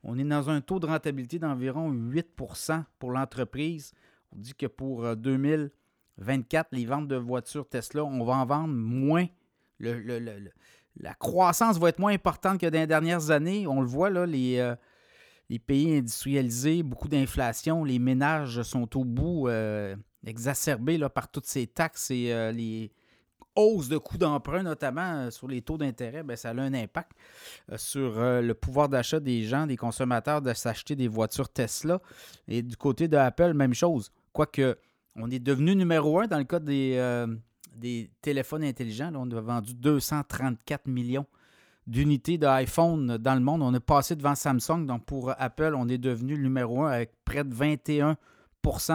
On est dans un taux de rentabilité d'environ 8% pour l'entreprise. On dit que pour 2000 24, les ventes de voitures Tesla, on va en vendre moins. la croissance va être moins importante que dans les dernières années. On le voit, là, les, euh, pays industrialisés, beaucoup d'inflation, les ménages sont au bout, euh, exacerbés là, par toutes ces taxes et euh, les hausses de coûts d'emprunt, notamment sur les taux d'intérêt, ben, ça a un impact sur le pouvoir d'achat des gens, des consommateurs, de s'acheter des voitures Tesla. Et du côté de Apple, même chose. Quoique on est devenu numéro un dans le cas des, euh, des téléphones intelligents. on a vendu 234 millions d'unités d'iPhone dans le monde. On est passé devant Samsung. Donc, pour Apple, on est devenu numéro un avec près de 21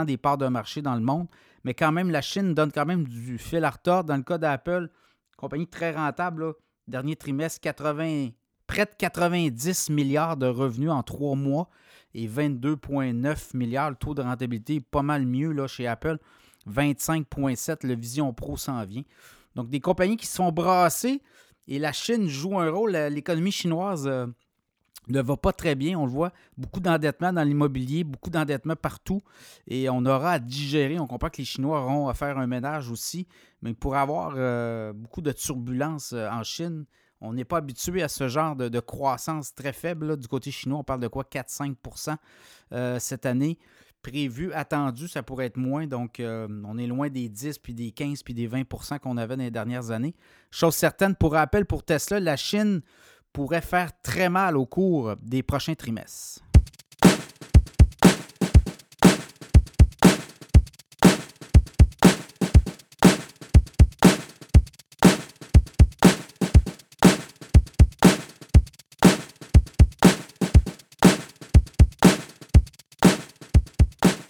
des parts de marché dans le monde. Mais quand même, la Chine donne quand même du fil à retordre. Dans le cas d'Apple, compagnie très rentable, dernier trimestre, 80, près de 90 milliards de revenus en trois mois et 22,9 milliards. Le taux de rentabilité est pas mal mieux là, chez Apple. 25,7, le Vision Pro s'en vient. Donc, des compagnies qui se sont brassées et la Chine joue un rôle. L'économie chinoise euh, ne va pas très bien, on le voit. Beaucoup d'endettement dans l'immobilier, beaucoup d'endettement partout. Et on aura à digérer. On comprend que les Chinois auront à faire un ménage aussi. Mais pour avoir euh, beaucoup de turbulences euh, en Chine, On n'est pas habitué à ce genre de, croissance très faible. Du côté chinois, on parle de quoi? 4-5% cette année. Prévu, attendu, ça pourrait être moins. Donc, on est loin des 10, puis des 15, puis des 20% qu'on avait dans les dernières années. Chose certaine, pour rappel, pour Tesla, la Chine pourrait faire très mal au cours des prochains trimestres.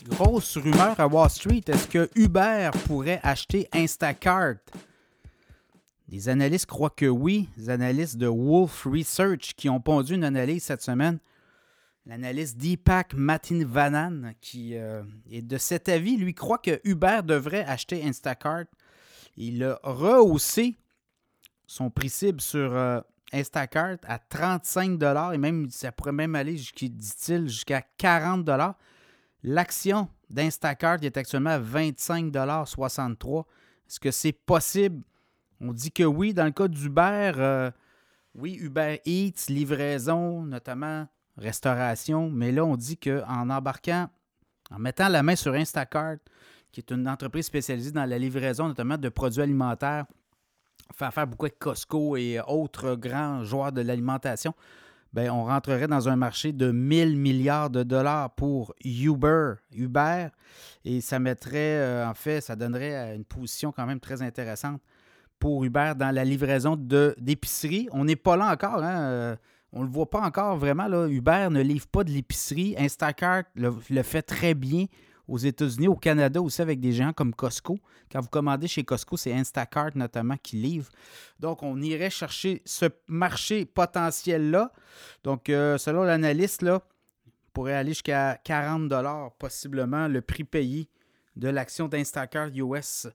grosse rumeur à Wall Street. Est-ce que Uber pourrait acheter Instacart? Les analystes croient que oui. Les analystes de Wolf Research qui ont pondu une analyse cette semaine. L'analyste Deepak Matinvanan, qui euh, est de cet avis, lui croit que Uber devrait acheter Instacart. Il a rehaussé son prix cible sur euh, Instacart à 35 et même ça pourrait même aller, dit-il, jusqu'à 40 L'action d'Instacart est actuellement à 25,63 Est-ce que c'est possible? On dit que oui. Dans le cas d'Uber, euh, oui, Uber Eats, livraison, notamment restauration. Mais là, on dit qu'en embarquant, en mettant la main sur Instacart, qui est une entreprise spécialisée dans la livraison, notamment de produits alimentaires, fait affaire beaucoup avec Costco et autres grands joueurs de l'alimentation. Ben, on rentrerait dans un marché de 1000 milliards de dollars pour Uber, Uber et ça mettrait, euh, en fait, ça donnerait une position quand même très intéressante pour Uber dans la livraison d'épicerie. On n'est pas là encore, hein? Euh, on ne le voit pas encore vraiment. Là. Uber ne livre pas de l'épicerie. Instacart le, fait très bien aux États-Unis, au Canada aussi avec des géants comme Costco. Quand vous commandez chez Costco, c'est Instacart notamment qui livre. Donc, on irait chercher ce marché potentiel-là. Donc, euh, selon l'analyste, là, pourrait aller jusqu'à 40 possiblement le prix payé de l'action d'Instacart US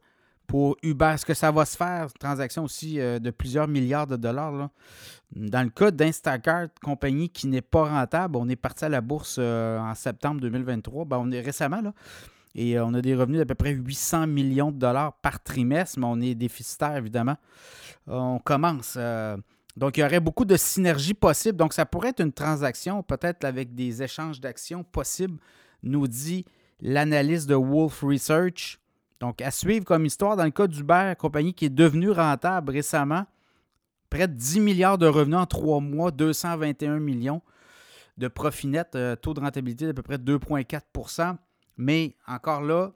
pour Uber. Est-ce que ça va se faire? Transaction aussi euh, de plusieurs milliards de dollars. Dans le cas d'Instacart, compagnie qui n'est pas rentable, on est parti à la bourse euh, en septembre 2023. Ben, on est récemment, là. Et euh, on a des revenus d'à peu près 800 millions de dollars par trimestre, mais on est déficitaire, évidemment. on commence. donc, il y aurait beaucoup de synergies possibles. Donc, ça pourrait être une transaction, peut-être avec des échanges d'actions possibles, nous dit l'analyste de Wolf Research. Donc, à suivre comme histoire, dans le cas d'Uber, compagnie qui est devenue rentable récemment, près de 10 milliards de revenus en trois mois, 221 millions de profit net, euh, taux de rentabilité d'à peu près 2,4% Mais encore là,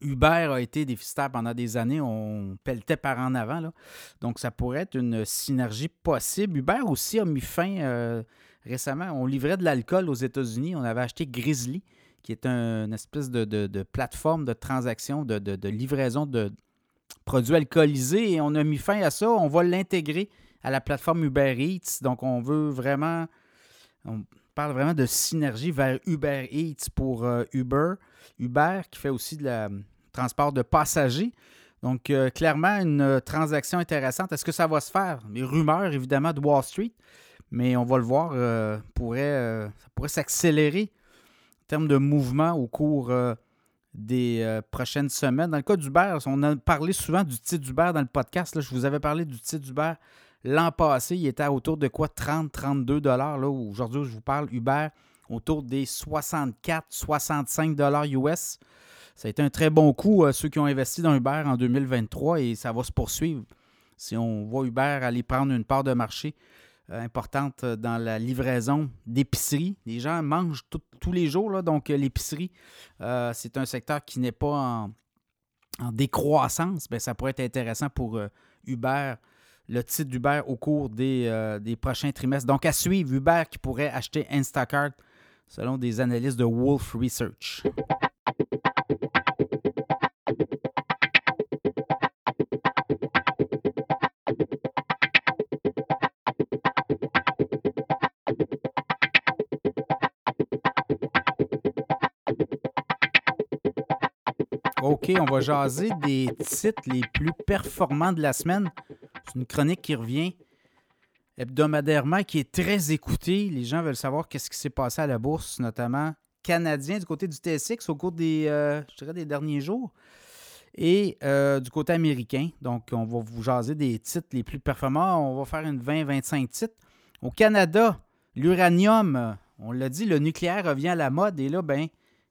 Uber a été déficitaire pendant des années. On pelletait par en avant. Là. Donc, ça pourrait être une synergie possible. Uber aussi a mis fin euh, récemment. On livrait de l'alcool aux États-Unis. On avait acheté Grizzly qui est une espèce de, plateforme de transaction, de, livraison de produits alcoolisés. Et on a mis fin à ça. On va l'intégrer à la plateforme Uber Eats. Donc, on veut vraiment. On parle vraiment de synergie vers Uber Eats pour euh, Uber. Uber qui fait aussi de la transport de passagers. Donc, euh, clairement, une transaction intéressante. Est-ce que ça va se faire? Les rumeurs, évidemment, de Wall Street, mais on va le voir, euh, pourrait, ça pourrait s'accélérer termes de mouvement au cours euh, des euh, prochaines semaines. Dans le cas d'Uber, on a parlé souvent du titre d'Uber dans le podcast. Je vous avais parlé du titre d'Uber l'an passé. Il était autour de quoi? 30-32 dollars. Aujourd'hui, je vous parle Uber autour des 64-65 dollars US. Ça a été un très bon coup, euh, ceux qui ont investi dans Uber en 2023 et ça va se poursuivre. Si on voit Uber aller prendre une part de marché importante dans la livraison d'épicerie. Les gens mangent tous les jours, donc euh, l'épicerie, euh, c'est un secteur qui n'est pas en, décroissance. Bien, ça pourrait être intéressant pour Uber, le titre d'Uber au cours des, des, prochains trimestres. Donc, à suivre, Uber qui pourrait acheter Instacart selon des analystes de Wolf Research. OK, on va jaser des titres les plus performants de la semaine. C'est une chronique qui revient hebdomadairement, qui est très écoutée. Les gens veulent savoir qu'est-ce qui s'est passé à la bourse, notamment canadien du côté du TSX au cours des, euh, des derniers jours. Et euh, du côté américain, donc on va vous jaser des titres les plus performants. On va faire une 20-25 titres. Au Canada, l'uranium, on l'a dit, le nucléaire revient à la mode. Et là, ben,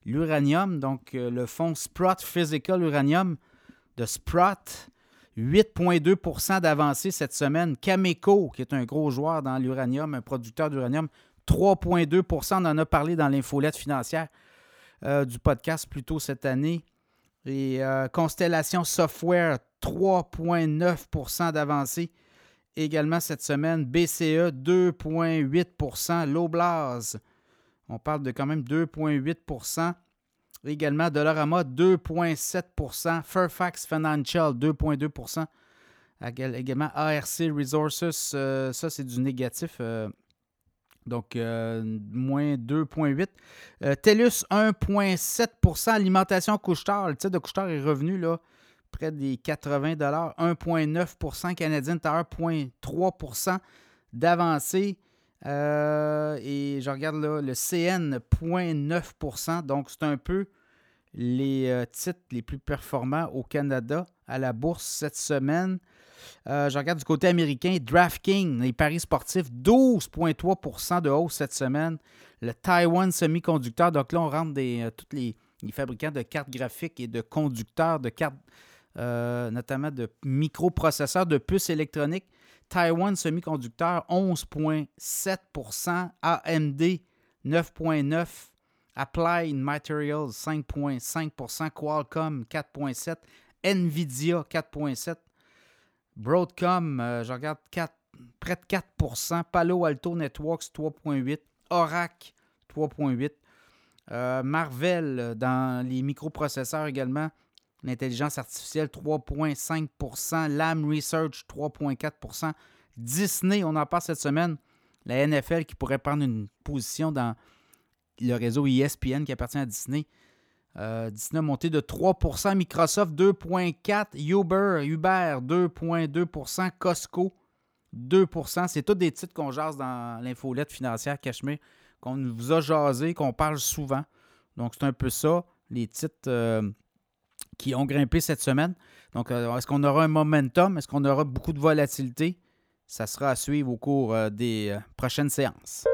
l'uranium, donc euh, le fonds Sprott Physical Uranium de Sprott, 8,2% d'avancée cette semaine. Cameco, qui est un gros joueur dans l'uranium, un producteur d'uranium, 3,2% On en a parlé dans l'infolette financière euh, du podcast plus tôt cette année. Et euh, Constellation Software, 3,9% d'avancée également cette semaine. BCE, 2,8% Loblaws, on parle de quand même 2,8% Également, Dollarama, 2,7% Fairfax Financial, 2,2% Également, ARC Resources, euh, ça c'est du négatif. Euh, donc, moins 2,8. TELUS, 1,7% Alimentation Couchetard, le titre de Couchetard est revenu là, près des 80 1,9% Canadien Tower, 0,3% d'avancée. Euh, et je regarde là, le CN, 0,9% Donc, c'est un peu les euh, titres les plus performants au Canada à la bourse cette semaine. Euh, je regarde du côté américain, DraftKings, les paris sportifs, 12,3% de hausse cette semaine. Le Taiwan Semiconductor, donc là, on rentre des, tous les, fabricants de cartes graphiques et de conducteurs de cartes, notamment de microprocesseurs, de puces électroniques. Taiwan Semiconducteur 11,7% AMD 9,9% Applied Materials 5,5% Qualcomm 4,7% Nvidia 4,7% Broadcom, euh, je regarde près de 4% Palo Alto Networks 3,8% Oracle 3,8% euh, Marvel dans les microprocesseurs également L'intelligence artificielle, 3,5% Lam Research, 3,4% Disney, on en parle cette semaine. La NFL qui pourrait prendre une position dans le réseau ESPN qui appartient à Disney. Euh, Disney a monté de 3% Microsoft 2,4 Uber, Uber 2,2% Costco 2% C'est tous des titres qu'on jase dans l'infolette financière Cachemire, qu'on vous a jasé, qu'on parle souvent. Donc, c'est un peu ça, les titres euh, qui ont grimpé cette semaine. Donc, euh, est-ce qu'on aura un momentum? Est-ce qu'on aura beaucoup de volatilité? Ça sera à suivre au cours euh, des euh, prochaines séances.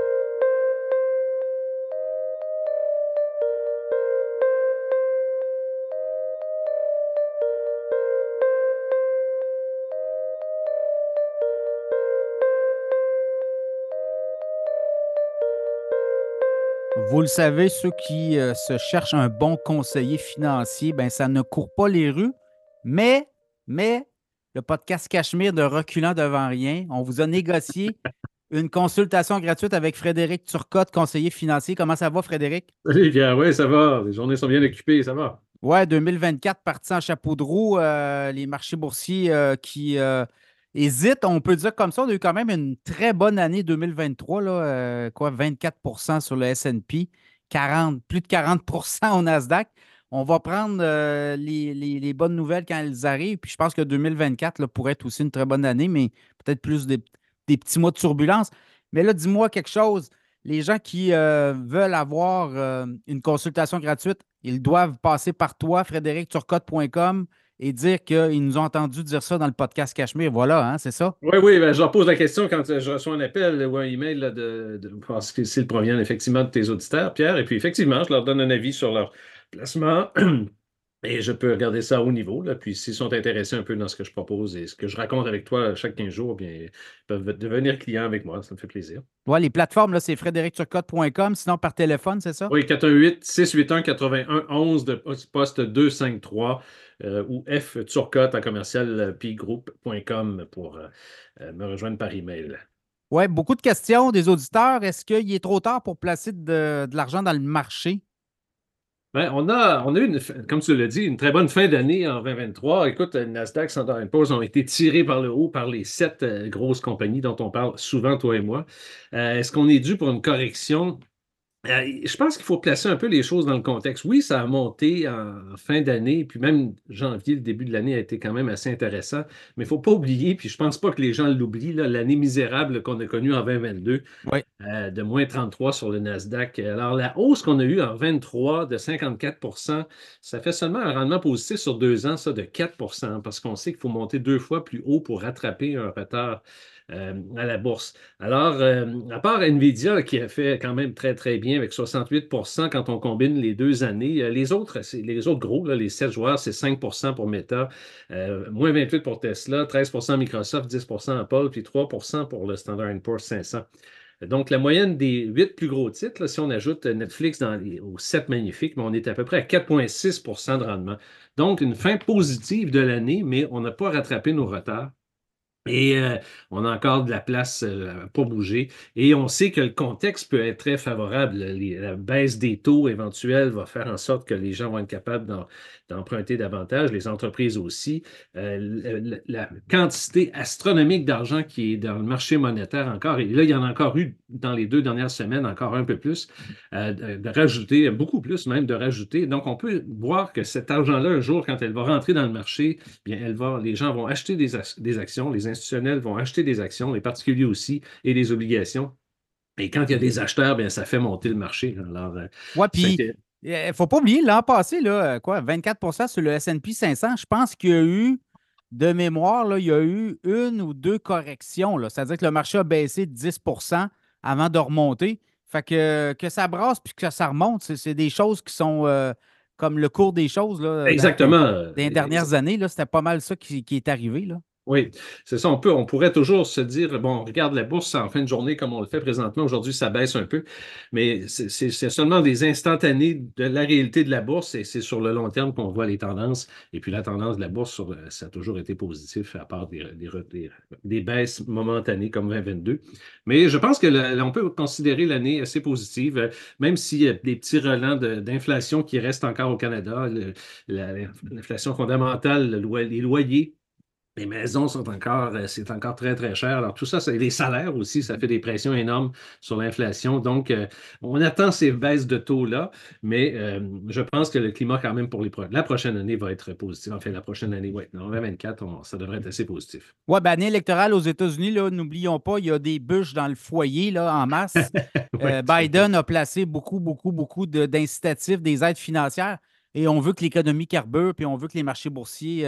Vous le savez, ceux qui euh, se cherchent un bon conseiller financier, ben ça ne court pas les rues, mais, mais le podcast Cachemire de Reculant devant rien, on vous a négocié une consultation gratuite avec Frédéric Turcotte, conseiller financier. Comment ça va, Frédéric? Salut, bien, oui, ça va. Les journées sont bien occupées, ça va. Ouais, 2024 parti en chapeau de roue. Euh, les marchés boursiers euh, qui hésite, on peut dire comme ça, on a eu quand même une très bonne année 2023, là, euh, quoi, 24% sur le SP, 40, plus de 40% au Nasdaq. On va prendre euh, les, bonnes nouvelles quand elles arrivent. Puis je pense que 2024 là, pourrait être aussi une très bonne année, mais peut-être plus des, petits mois de turbulence. Mais là, dis-moi quelque chose. Les gens qui euh, veulent avoir une consultation gratuite, ils doivent passer par toi, frédéricturcotte.com et dire qu'ils nous ont entendu dire ça dans le podcast Cachemire. Voilà, hein, c'est ça? Oui, oui, ben, je leur pose la question quand je reçois un appel ou un email de, parce que s'ils proviennent effectivement de tes auditeurs, Pierre. Et puis effectivement, je leur donne un avis sur leur placement. Et je peux regarder ça au niveau. Là. Puis s'ils sont intéressés un peu dans ce que je propose et ce que je raconte avec toi chaque 15 jours, bien, ils peuvent devenir clients avec moi. Ça me fait plaisir. Oui, les plateformes, là, c'est frédéricturcotte.com. Sinon, par téléphone, c'est ça? Oui, 418-681-91 de poste 253 euh, ou F Turcotte à commercial pgroup.com pour euh, euh, me rejoindre par email. Oui, beaucoup de questions des auditeurs. Est-ce qu'il est trop tard pour placer de, l'argent dans le marché? Ben, on, a, eu, comme tu l'as dit, une très bonne fin d'année en 2023. Écoute, Nasdaq, Standard Poor's ont été tirés par le haut par les sept grosses compagnies dont on parle souvent, toi et moi. Est-ce qu'on est dû pour une correction? Euh, je pense qu'il faut placer un peu les choses dans le contexte. Oui, ça a monté en, fin d'année, puis même janvier, le début de l'année a été quand même assez intéressant, mais il ne faut pas oublier, puis je ne pense pas que les gens l'oublient, l'année misérable qu'on a connue en 2022, euh, de moins 33 sur le Nasdaq. Alors, la hausse qu'on a eue en 23 de 54% ça fait seulement un rendement positif sur deux ans, ça, de 4% parce qu'on sait qu'il faut monter deux fois plus haut pour rattraper un retard euh, à la bourse. Alors, euh, à part Nvidia qui a fait quand même très, très bien avec 68% quand on combine les deux années, euh, les autres, les autres gros, les sept joueurs, c'est 5% pour Meta, moins 28% pour Tesla, 13% Microsoft, 10% Apple, puis 3% pour le Standard Poor's 500. Donc, la moyenne des huit plus gros titres, si on ajoute Netflix dans les, aux sept magnifiques, on est à peu près à 4,6% de rendement. Donc, une fin positive de l'année, mais on n'a pas rattrapé nos retards. Et euh, on a encore de la place euh, pour bouger. Et on sait que le contexte peut être très favorable. la baisse des taux éventuels va faire en sorte que les gens vont être capables d'emprunter davantage, les entreprises aussi. Euh, la, quantité astronomique d'argent qui est dans le marché monétaire encore, et là, il y en a encore eu dans les deux dernières semaines, encore un peu plus, de, rajouter, beaucoup plus même de rajouter. Donc, on peut voir que cet argent-là, un jour, quand elle va rentrer dans le marché, bien, elle va, les gens vont acheter des, des actions, les institutionnels vont acheter des actions, les particuliers aussi, et des obligations. Et quand il y a des acheteurs, bien, ça fait monter le marché. Alors, euh, ouais, puis il ne faut pas oublier, l'an passé, là, euh, quoi, 24% sur le SP 500, je pense qu'il y a eu, de mémoire, là, il y a eu une ou deux corrections. C'est-à-dire que le marché a baissé de 10% avant de remonter. Fait que, que ça brasse puis que ça remonte, c'est des choses qui sont euh, comme le cours des choses. Là, Exactement. Dans, les dernières années, c'était pas mal ça qui, qui est arrivé. Là. Oui, c'est ça. On peut, on pourrait toujours se dire, bon, on regarde la bourse en fin de journée comme on le fait présentement. Aujourd'hui, ça baisse un peu, mais c'est seulement des instantanés de la réalité de la bourse et c'est sur le long terme qu'on voit les tendances. Et puis la tendance de la bourse, ça a toujours été positif, à part des, baisses momentanées comme 2022. Mais je pense que on peut considérer l'année assez positive, même s'il y a des petits relents d'inflation qui restent encore au Canada. L'inflation fondamentale, les loyers les maisons sont encore, euh, c'est encore très, très cher. Alors, tout ça, c'est les salaires aussi, ça fait des pressions énormes sur l'inflation. Donc, euh, on attend ces baisses de taux-là, mais euh, je pense que le climat, quand même, pour les la prochaine année va être positif. Enfin, la prochaine année, oui, en 2024, ça devrait être assez positif. Oui, ben, année électorale aux États-Unis, n'oublions pas, il y a des bûches dans le foyer, là, en masse. Biden a placé beaucoup, beaucoup, beaucoup d'incitatifs, des aides financières, et on veut que l'économie carbure, puis on veut que les marchés boursiers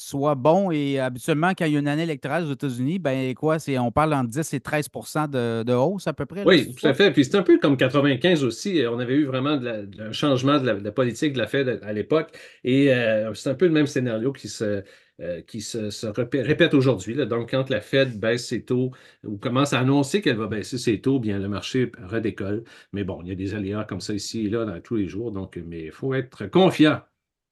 soit bon. Et habituellement, quand il y a une année électorale aux États-Unis, ben quoi, c'est, on parle entre 10 et 13% de, hausse à peu près. oui, tout à fait. Puis c'est un peu comme 95 aussi. On avait eu vraiment un changement de la, politique de la Fed à, l'époque. Et euh, c'est un peu le même scénario qui se, euh, qui se, répète aujourd'hui. Donc, quand la Fed baisse ses taux ou commence à annoncer qu'elle va baisser ses taux, bien le marché redécolle. Mais bon, il y a des aléas comme ça ici et là dans tous les jours. Donc, mais il faut être confiant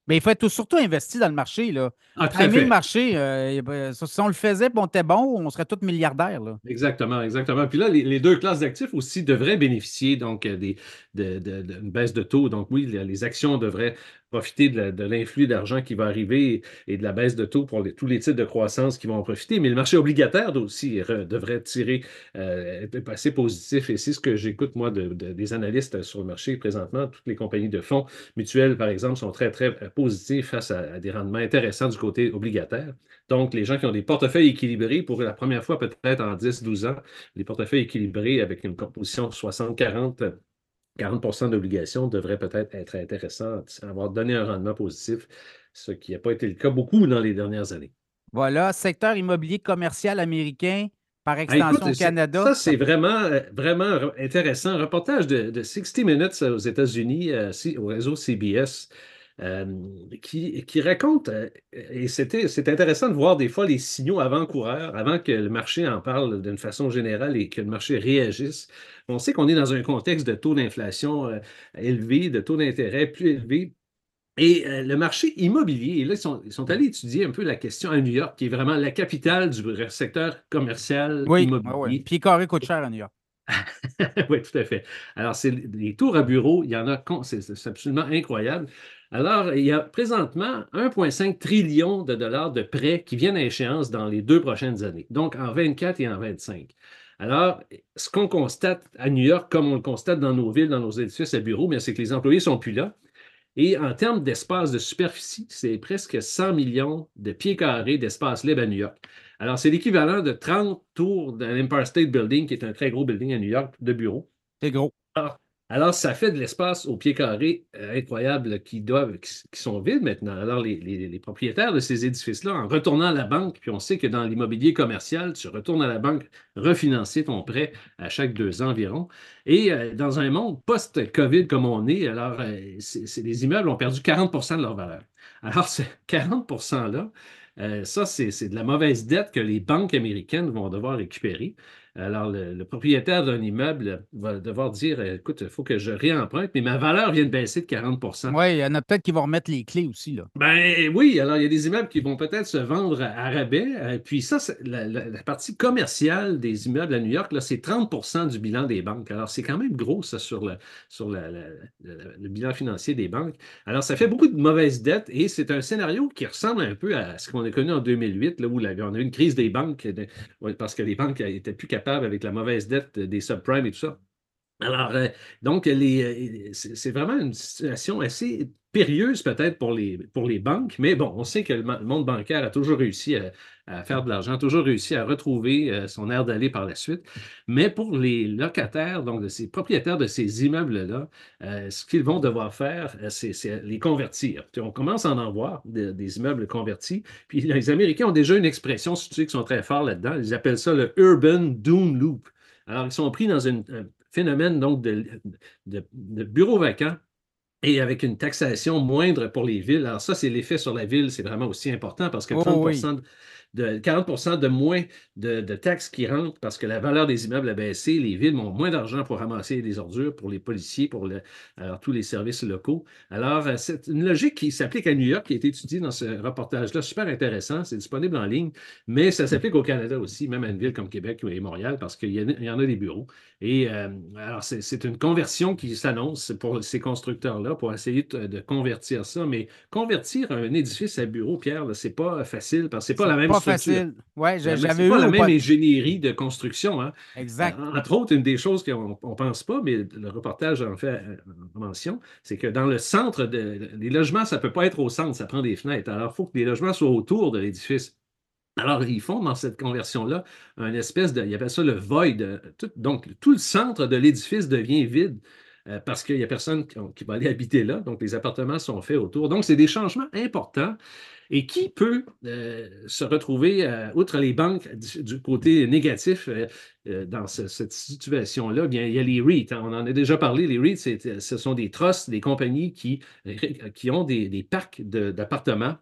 mais il faut être surtout investi dans le marché. Là. Ah, le marché, euh, si on le faisait on était bon, on serait tous milliardaires. Là. Exactement, exactement. Puis là, les, deux classes d'actifs aussi devraient bénéficier donc euh, des, d'une baisse de taux. Donc oui, les actions devraient profiter de l'influx d'argent qui va arriver et de la baisse de taux pour tous les titres de croissance qui vont en profiter. Mais le marché obligataire aussi devrait tirer, euh, assez positif. Et c'est ce que j'écoute, moi, des analystes sur le marché présentement. Toutes les compagnies de fonds mutuels, par exemple, sont très, très euh, positifs face à, des rendements intéressants du côté obligataire. Donc, les gens qui ont des portefeuilles équilibrés pour la première fois, peut-être en 10-12 ans, des portefeuilles équilibrés avec une composition 60-40 40% d'obligations devrait peut-être être intéressant, avoir donné un rendement positif, ce qui n'a pas été le cas beaucoup dans les dernières années. Voilà, secteur immobilier commercial américain, par ah, extension au Canada. Ça, c'est vraiment, euh, vraiment intéressant. Un reportage de, 60 Minutes aux États-Unis, euh, au réseau CBS. Euh, qui, qui, raconte, et c'était, c'est intéressant de voir des fois les signaux avant-coureurs, avant que le marché en parle d'une façon générale et que le marché réagisse. On sait qu'on est dans un contexte de taux d'inflation euh, élevé, de taux d'intérêt plus élevé. Et euh, le marché immobilier, et là, ils sont, allés étudier un peu la question à New York, qui est vraiment la capitale du secteur commercial oui, immobilier. oui, Puis carré coûte cher à New York. oui, tout à fait. Alors, c'est les tours à bureau, il y en a, c'est absolument incroyable. Alors, il y a présentement 1,5 trillion de dollars de prêts qui viennent à échéance dans les deux prochaines années, donc en 24 et en 25. Alors, ce qu'on constate à New York, comme on le constate dans nos villes, dans nos édifices à bureaux, c'est que les employés ne sont plus là. Et en termes d'espace de superficie, c'est presque 100 millions de pieds carrés d'espace libre à New York. Alors, c'est l'équivalent de 30 tours de l'Empire State Building, qui est un très gros building à New York de bureaux. C'est gros. Alors, ça fait de l'espace au pied carré euh, incroyable qui, doivent, qui, sont vides maintenant. Alors, les, propriétaires de ces édifices-là, en retournant à la banque, puis on sait que dans l'immobilier commercial, tu retournes à la banque refinancer ton prêt à chaque deux ans environ. Et euh, dans un monde post-COVID comme on est, alors, euh, les immeubles ont perdu 40% de leur valeur. Alors, ce 40 %-là, ça, c'est de la mauvaise dette que les banques américaines vont devoir récupérer. Alors, le, propriétaire d'un immeuble va devoir dire écoute, il faut que je réemprunte, mais ma valeur vient de baisser de 40% Oui, il y en a peut-être qui vont remettre les clés aussi. Là. Ben oui, alors il y a des immeubles qui vont peut-être se vendre à rabais. Euh, puis ça, la, la, partie commerciale des immeubles à New York, c'est 30% du bilan des banques. Alors, c'est quand même gros, ça, sur, le, sur le bilan financier des banques. Alors, ça fait beaucoup de mauvaises dettes et c'est un scénario qui ressemble un peu à ce qu'on a connu en 2008, là, où on a eu une crise des banques parce que les banques n'étaient plus capables avec la mauvaise dette des subprimes et tout ça. Alors, euh, donc, euh, c'est vraiment une situation assez périlleuse peut-être pour les, pour les banques, mais bon, on sait que le monde bancaire a toujours réussi à, faire de l'argent, a toujours réussi à retrouver euh, son air d'aller par la suite. Mais pour les locataires, donc de ces propriétaires de ces immeubles-là, ce qu'ils vont devoir faire, c'est les convertir. On commence à en voir des immeubles convertis. Puis les Américains ont déjà une expression, si tu qui sont très forts là-dedans. Ils appellent ça le Urban Doom Loop. Alors, ils sont pris dans une, phénomène donc de, bureaux vacants et avec une taxation moindre pour les villes. Alors ça, c'est l'effet sur la ville, c'est vraiment aussi important parce que 30 de 40 de moins de, taxes qui rentrent parce que la valeur des immeubles a baissé. Les villes ont moins d'argent pour ramasser des ordures pour les policiers, pour tous les services locaux. Alors, euh, c'est une logique qui s'applique à New York, qui a été étudiée dans ce reportage-là. Super intéressant. C'est disponible en ligne, mais ça s'applique au Canada aussi, même à une ville comme Québec et Montréal, parce qu'il y, en a des bureaux. Et euh, alors, c'est une conversion qui s'annonce pour ces constructeurs-là pour essayer de, convertir ça. Mais convertir un édifice à bureau, Pierre, c'est pas facile parce que c'est pas la même facile. Ouais, j'avais eu. pas la même ingénierie de construction. Hein. Exact. Entre autres, une des choses qu'on ne pense pas, mais le reportage en fait euh, mention, c'est que dans le centre, de, les logements, ça ne peut pas être au centre, ça prend des fenêtres. Alors, il faut que les logements soient autour de l'édifice. Alors, ils font dans cette conversion-là un espèce de, ils appellent ça le void. donc, tout le centre de l'édifice devient vide. Euh, parce qu'il n'y a personne qui, va aller habiter là. Donc, les appartements sont faits autour. Donc, c'est des changements importants. Et qui peut euh, se retrouver, euh, outre les banques, du, côté négatif dans cette situation-là? Bien, il y a les REIT. Hein. on en a déjà parlé. Les REIT, ce sont des trusts, des compagnies qui, qui ont des, des parcs d'appartements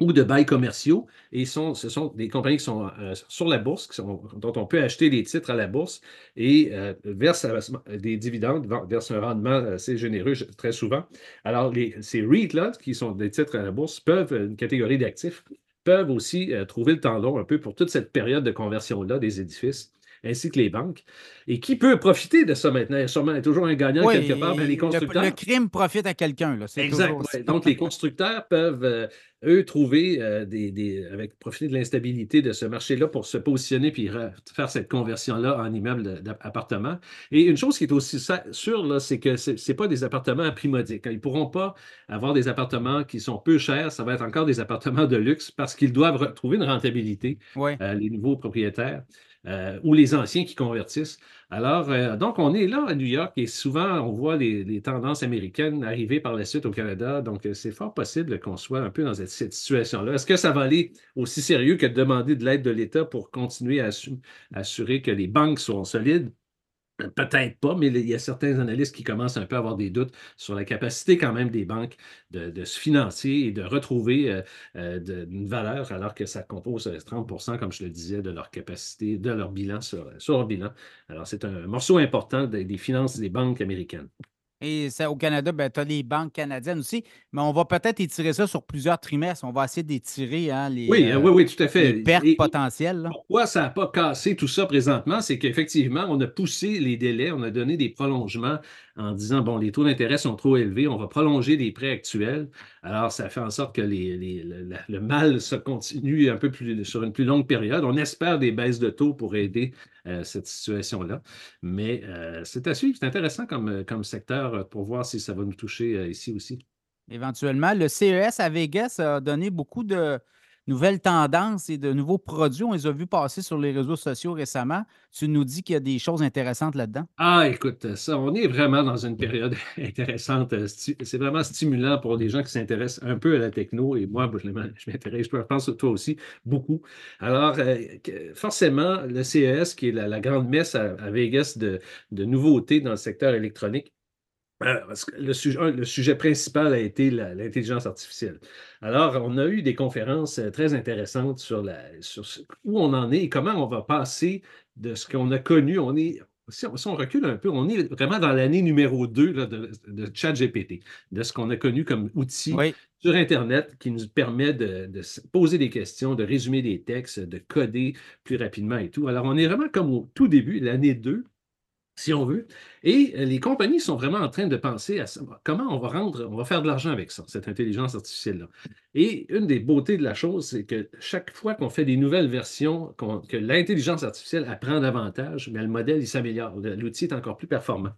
ou de bails commerciaux. Et ce sont des compagnies qui sont euh, sur la bourse, dont on peut acheter des titres à la bourse et euh, versent des dividendes, versent un rendement assez généreux très souvent. Alors, ces REIT-là, qui sont des titres à la bourse, peuvent, une catégorie d'actifs, peuvent aussi euh, trouver le temps long un peu pour toute cette période de conversion-là des édifices ainsi que les banques. Et qui peut profiter de ça maintenant? Il y a sûrement toujours un gagnant quelque part, mais les constructeurs. Le, crime profite à quelqu'un. Exact. Donc, les constructeurs peuvent, euh, eux, trouver euh, des, avec profiter de l'instabilité de ce marché-là pour se positionner puis faire cette conversion-là en immeuble d'appartement. Et une chose qui est aussi sûre, c'est que ce n'est pas des appartements à prix modique. Ils ne pourront pas avoir des appartements qui sont peu chers. Ça va être encore des appartements de luxe parce qu'ils doivent trouver une rentabilité, euh, les nouveaux propriétaires. Euh, ou les anciens qui convertissent. Alors, euh, donc, on est là à New York et souvent, on voit les, tendances américaines arriver par la suite au Canada. Donc, euh, c'est fort possible qu'on soit un peu dans cette, situation-là. Est-ce que ça va aller aussi sérieux que de demander de l'aide de l'État pour continuer à assurer que les banques sont solides? Peut-être pas, mais il y a certains analystes qui commencent un peu à avoir des doutes sur la capacité quand même des banques de, se financer et de retrouver euh, euh, une valeur alors que ça compose 30% euh, comme je le disais, de leur capacité, de leur bilan sur, leur bilan. Alors, c'est un morceau important des finances des banques américaines. Et ça, au Canada, ben, tu as les banques canadiennes aussi, mais on va peut-être étirer ça sur plusieurs trimestres. On va essayer d'étirer hein, les, oui, oui, oui, tout à fait. pertes potentielles. Pourquoi ça n'a pas cassé tout ça présentement? C'est qu'effectivement, on a poussé les délais, on a donné des prolongements en disant, bon, les taux d'intérêt sont trop élevés, on va prolonger les prêts actuels. Alors, ça fait en sorte que les, le, mal se continue un peu plus sur une plus longue période. On espère des baisses de taux pour aider cette situation-là. Mais c'est à suivre. C'est intéressant comme, comme secteur pour voir si ça va nous toucher ici aussi. Éventuellement, le CES à Vegas a donné beaucoup de nouvelles tendances et de nouveaux produits. On les a vus passer sur les réseaux sociaux récemment. Tu nous dis qu'il y a des choses intéressantes là-dedans? Ah, écoute, ça, on est vraiment dans une période intéressante. C'est vraiment stimulant pour les gens qui s'intéressent un peu à la techno. Et moi, je m'intéresse, je pense, toi aussi, beaucoup. Alors, euh, forcément, le CES, qui est la, grande messe à, Vegas de nouveautés dans le secteur électronique, euh, le sujet, le sujet, principal a été l'intelligence artificielle. Alors, on a eu des conférences euh, très intéressantes sur, la, sur où on en est et comment on va passer de ce qu'on a connu. On est, si on, recule un peu, on est vraiment dans l'année numéro 2 de, de ChatGPT, de ce qu'on a connu comme outil sur Internet qui nous permet de, de, poser des questions, de résumer des textes, de coder plus rapidement et tout. Alors, on est vraiment comme au tout début, l'année 2 si on veut. Et euh, les compagnies sont vraiment en train de penser à comment on va rendre, on va faire de l'argent avec ça, cette intelligence artificielle-là? Et une des beautés de la chose, c'est que chaque fois qu'on fait des nouvelles versions, que l'intelligence artificielle apprend davantage, mais le modèle, s'améliore. L'outil est encore plus performant.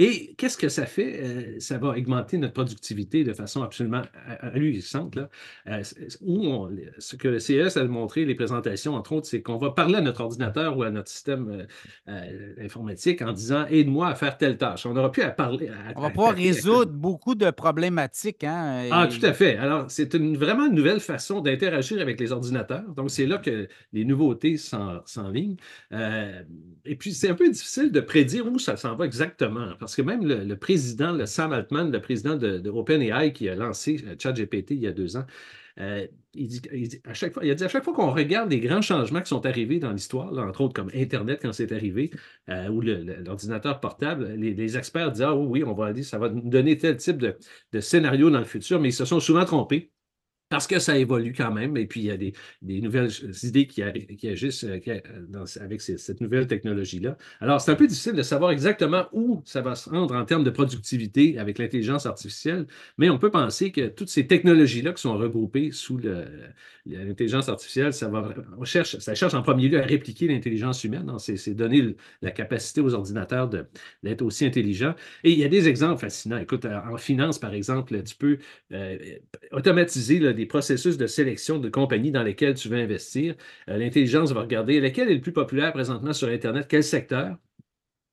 Et qu'est-ce que ça fait? Euh, ça va augmenter notre productivité de façon absolument ahurissante. Là. Euh, où ce que le CES a montré, les présentations, entre autres, c'est qu'on va parler à notre ordinateur ou à notre système euh, informatique en disant Aide-moi à faire telle tâche. On n'aura plus à parler. On va pouvoir résoudre beaucoup de problématiques. Hein, Ah, tout à fait. Alors, c'est une, vraiment une nouvelle façon d'interagir avec les ordinateurs. Donc, c'est là que les nouveautés s'enlignent. et puis, c'est un peu difficile de prédire où ça s'en va exactement parce que même le, président, le Sam Altman, le président de, OpenAI qui a lancé euh, ChatGPT il y a deux ans, euh, il, dit, à chaque fois, il a dit à chaque fois qu'on regarde les grands changements qui sont arrivés dans l'histoire, entre autres comme Internet quand c'est arrivé, euh, ou l'ordinateur portable, les, experts disent Ah oui, on va dire, ça va nous donner tel type de, de scénario dans le futur, mais ils se sont souvent trompés parce que ça évolue quand même, et puis il y a des, nouvelles idées qui, agissent euh, euh, avec cette nouvelle technologie-là. Alors, c'est un peu difficile de savoir exactement où ça va se rendre en termes de productivité avec l'intelligence artificielle, mais on peut penser que toutes ces technologies-là qui sont regroupées sous l'intelligence artificielle, ça va, on cherche, ça cherche en premier lieu à répliquer l'intelligence humaine. C'est donner la capacité aux ordinateurs d'être aussi intelligents. Et il y a des exemples fascinants. Écoute, en finance, par exemple, tu peux euh, automatiser des processus de sélection de compagnies dans lesquelles tu veux investir. Euh, l'intelligence va regarder lequel est le plus populaire présentement sur Internet, quel secteur.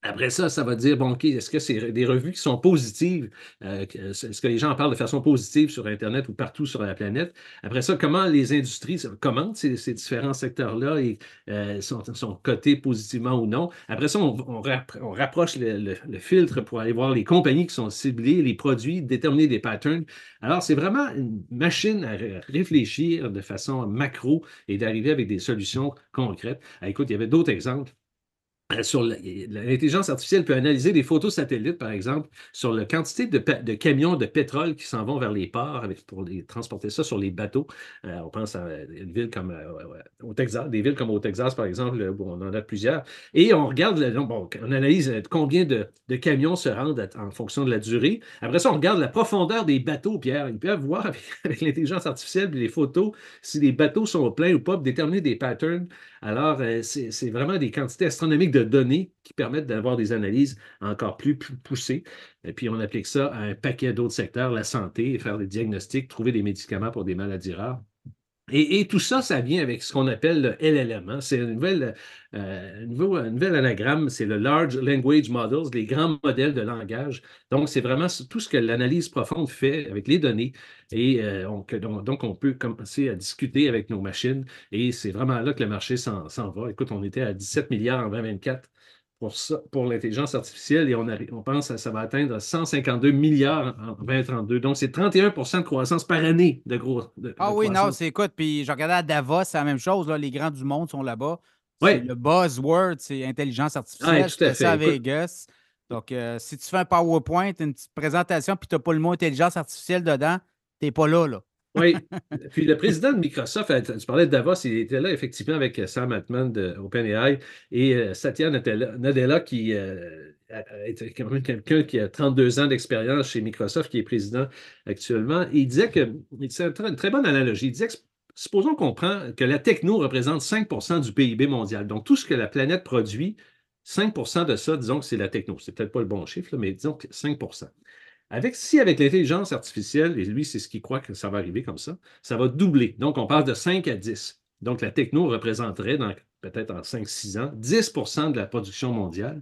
Après ça, ça va dire, bon, OK, est-ce que c'est des revues qui sont positives? Euh, est-ce que les gens en parlent de façon positive sur Internet ou partout sur la planète? Après ça, comment les industries commentent ces, différents secteurs-là et euh, sont, cotés positivement ou non? Après ça, on, rapproche le, filtre pour aller voir les compagnies qui sont ciblées, les produits, déterminer des patterns. Alors, c'est vraiment une machine à réfléchir de façon macro et d'arriver avec des solutions concrètes. Ah, écoute, il y avait d'autres exemples. Euh, sur l'intelligence artificielle peut analyser des photos satellites, par exemple, sur la quantité de, camions de pétrole qui s'en vont vers les ports pour les, transporter ça sur les bateaux. Euh, on pense à une ville comme euh, au Texas, des villes comme au Texas, par exemple, où on en a plusieurs. Et on regarde, on analyse combien de, camions se rendent en fonction de la durée. Après ça, on regarde la profondeur des bateaux, Pierre. Ils peuvent voir avec, l'intelligence artificielle et les photos si les bateaux sont pleins ou pas, déterminer des patterns. Alors, c'est vraiment des quantités astronomiques de données qui permettent d'avoir des analyses encore plus poussées. Et puis, on applique ça à un paquet d'autres secteurs, la santé, faire des diagnostics, trouver des médicaments pour des maladies rares. Et, tout ça, ça vient avec ce qu'on appelle le LLM. Hein. C'est euh, nouvel, anagramme, c'est le Large Language Models, les grands modèles de langage. Donc, c'est vraiment tout ce que l'analyse profonde fait avec les données. Et euh, donc, on peut commencer à discuter avec nos machines. Et c'est vraiment là que le marché s'en va. Écoute, on était à 17 milliards en 2024 pour, pour l'intelligence artificielle et on, on pense que ça va atteindre 152 milliards en 2032. Donc, c'est 31% de croissance par année de gros. ah oui, non, c'est écoute, puis je regardais à Davos, c'est la même chose. Là, les grands du monde sont là-bas. Le buzzword, c'est intelligence artificielle. tout à fait. à Vegas. Donc, euh, si tu fais un PowerPoint, une petite présentation, puis tu n'as pas le mot intelligence artificielle dedans, tu n'es pas là, là. Oui. Puis le président de Microsoft, tu parlais de Davos, il était là effectivement avec Sam Altman de OpenAI et euh, Satya Nadella, qui euh, est quand même quelqu'un qui a 32 ans d'expérience chez Microsoft, qui est président actuellement. il disait que, c'est une très bonne analogie, il disait que supposons qu'on prend que la techno représente 5% du PIB mondial. Donc, tout ce que la planète produit, 5% de ça, disons que c'est la techno. C'est peut-être pas le bon chiffre, mais disons que 5 avec, si avec l'intelligence artificielle, et lui, c'est ce qu'il croit que ça va arriver comme ça, ça va doubler. Donc, on passe de 5 à 10. Donc, la techno représenterait, peut-être en 5-6 ans, 10 de la production mondiale.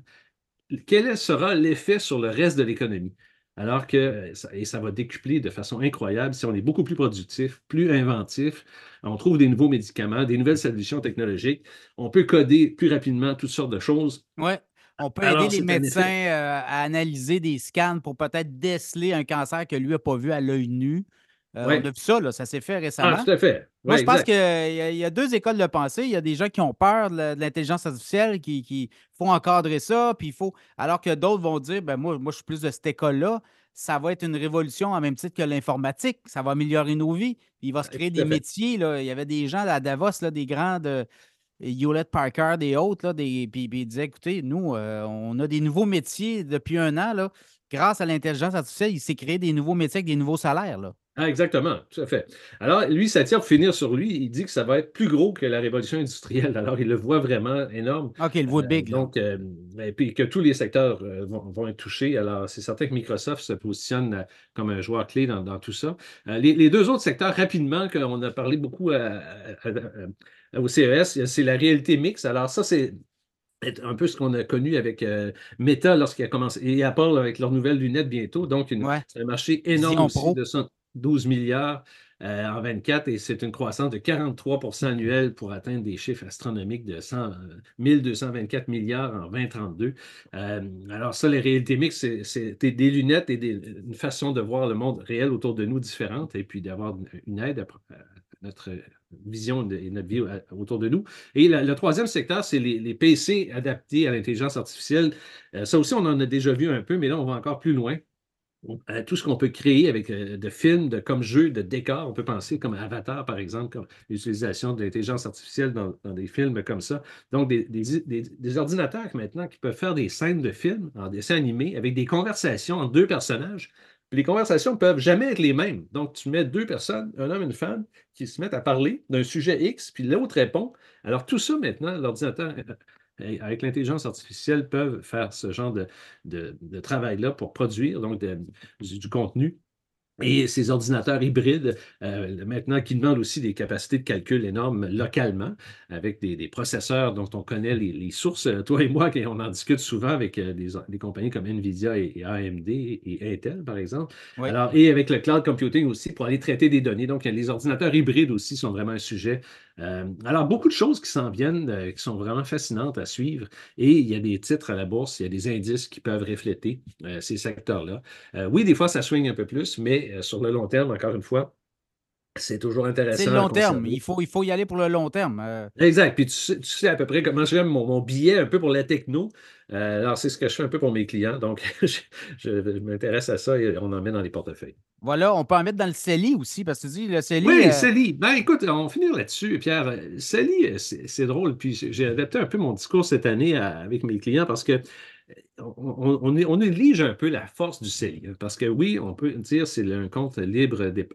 Quel sera l'effet sur le reste de l'économie? Alors que, et ça va décupler de façon incroyable si on est beaucoup plus productif, plus inventif, on trouve des nouveaux médicaments, des nouvelles solutions technologiques, on peut coder plus rapidement toutes sortes de choses. Oui. On peut aider les médecins euh, à analyser des scans pour peut-être déceler un cancer que lui n'a pas vu à l'œil nu. Euh, on a vu ça, là, ça s'est fait récemment. Ah, tout à fait. Moi, je pense qu'il y, a deux écoles de pensée. Il y a des gens qui ont peur de l'intelligence artificielle, qui, qui, font encadrer ça, puis il faut. Alors que d'autres vont dire ben moi, moi, je suis plus de cette école-là. Ça va être une révolution en même titre que l'informatique. Ça va améliorer nos vies. Il va se créer des métiers. Là. Il y avait des gens à Davos, là, des grands de Hewlett Packard et autres, là, des, puis, ils disaient écoutez, nous, euh, on a des nouveaux métiers depuis un an. Là, grâce à l'intelligence artificielle, il s'est créé des nouveaux métiers avec des nouveaux salaires. Là. Ah, exactement, tout à fait. Alors, lui, ça tire pour finir sur lui. Il dit que ça va être plus gros que la révolution industrielle. Alors, il le voit vraiment énorme. OK, il le voit big. donc, euh, et puis que tous les secteurs euh, vont, être touchés. Alors, c'est certain que Microsoft se positionne comme un joueur clé dans, tout ça. Les, deux autres secteurs, rapidement, qu'on a parlé beaucoup au CES, c'est la réalité mixte. Alors, ça, c'est un peu ce qu'on a connu avec euh, Meta lorsqu'il a commencé et Apple avec leurs nouvelles lunettes bientôt. Donc, c'est un marché énorme aussi de 112 milliards euh, en 24 et c'est une croissance de 43 annuelle pour atteindre des chiffres astronomiques de 100, 1224 milliards en 2032. Euh, alors, ça, les réalités mixtes, c'est des lunettes et une façon de voir le monde réel autour de nous différente et puis d'avoir une aide à, notre vision et notre vie euh, autour de nous. Et le troisième secteur, c'est les, PC adaptés à l'intelligence artificielle. Euh, ça aussi, on en a déjà vu un peu, mais là, on va encore plus loin. Euh, tout ce qu'on peut créer avec de films, comme jeux, de décors, on peut penser comme Avatar, par exemple, comme l'utilisation de l'intelligence artificielle dans, des films comme ça. Donc, des, des, ordinateurs maintenant qui peuvent faire des scènes de films en dessin animé avec des conversations entre deux personnages les conversations ne peuvent jamais être les mêmes. Donc, tu mets deux personnes, un homme et une femme, qui se mettent à parler d'un sujet X, puis l'autre répond. Alors, tout ça, maintenant, l'ordinateur, euh, avec l'intelligence artificielle, peuvent faire ce genre de, travail-là pour produire du contenu et ces ordinateurs hybrides, euh, maintenant, qui demandent aussi des capacités de calcul énormes localement, avec des, processeurs dont on connaît les, sources. Toi et moi, on en discute souvent avec euh, des, compagnies comme NVIDIA et, AMD et, Intel, par exemple. Alors, et avec le cloud computing aussi, pour aller traiter des données. Donc, les ordinateurs hybrides aussi sont vraiment un sujet euh, alors, beaucoup de choses qui s'en viennent, euh, qui sont vraiment fascinantes à suivre. Et il y a des titres à la bourse, il y a des indices qui peuvent refléter euh, ces secteurs-là. oui, des fois, ça swing un peu plus, mais sur le long terme, encore une fois, c'est toujours intéressant. C'est le long terme. Il faut, il faut y aller pour le long terme. Exact. Puis tu sais, à peu près comment j'aime mon, mon, billet un peu pour la techno. alors, c'est ce que je fais un peu pour mes clients. Donc, je, m'intéresse à ça et on en met dans les portefeuilles. Voilà, on peut en mettre dans le CELI aussi, parce que tu dis le CELI. Oui, le CELI. Ben écoute, on va finir là-dessus, Pierre. CELI, c'est drôle. Puis j'ai adapté un peu mon discours cette année avec mes clients parce que on, on, un peu la force du CELI. Parce que oui, on peut dire c'est un compte libre des,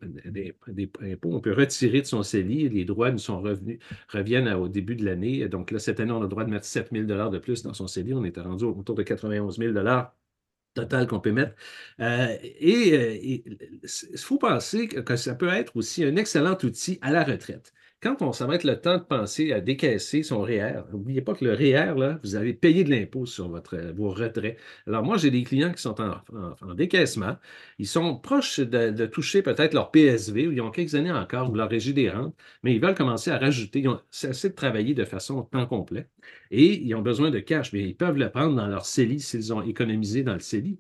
impôts. On peut retirer de son CELI. Les droits nous sont revenus, reviennent au début de l'année. Donc là, cette année, on a le droit de mettre 7 000 de plus dans son CELI. On était rendu autour de 91 000 total qu'on peut mettre. Euh, et euh, il faut penser que, ça peut être aussi un excellent outil à la retraite. Quand on, être le temps de penser à décaisser son REER, n'oubliez pas que le REER, vous avez payé de l'impôt sur votre, vos retraits. Alors, moi, j'ai des clients qui sont en, décaissement. Ils sont proches de, toucher peut-être leur PSV, ou ils ont quelques années encore, ou leur régie des rentes, mais ils veulent commencer à rajouter. Ils ont cessé de travailler de façon temps complet et ils ont besoin de cash. Mais ils peuvent le prendre dans leur CELI s'ils ont économisé dans le CELI.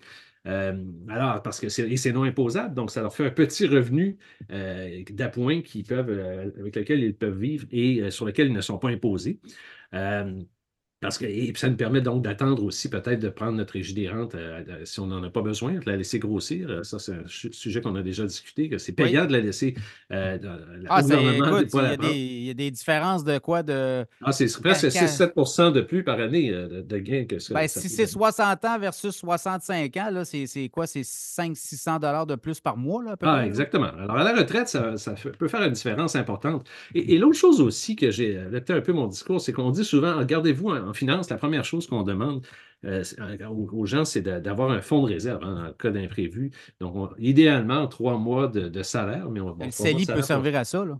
Euh, alors, parce que c'est non imposable, donc ça leur fait un petit revenu euh, d'appoint euh, avec lequel ils peuvent vivre et sur lequel ils ne sont pas imposés. Parce que et ça nous permet donc d'attendre aussi peut-être de prendre notre régie des rentes si on n'en a pas besoin, de la laisser grossir. Ça, c'est un sujet qu'on a déjà discuté, que c'est payant de la laisser euh, ah, écoute, il, y a des, différences de quoi de. Ah, c'est presque 6-7% de plus par année euh, de, gains que ça. Ben, si c'est 60 ans versus 65 ans, c'est quoi? C'est 500-600 de plus par mois? Là, ah, exactement. Alors, à la retraite, ça, peut faire une différence importante. Et, et l'autre chose aussi que j'ai adapté un peu mon discours, c'est qu'on dit souvent, regardez-vous en finance, la première chose qu'on demande euh, aux, gens, c'est d'avoir un fonds de réserve hein, en cas d'imprévu. Donc, idéalement, trois mois de, salaire, mais on Le CELI peut servir à ça, là.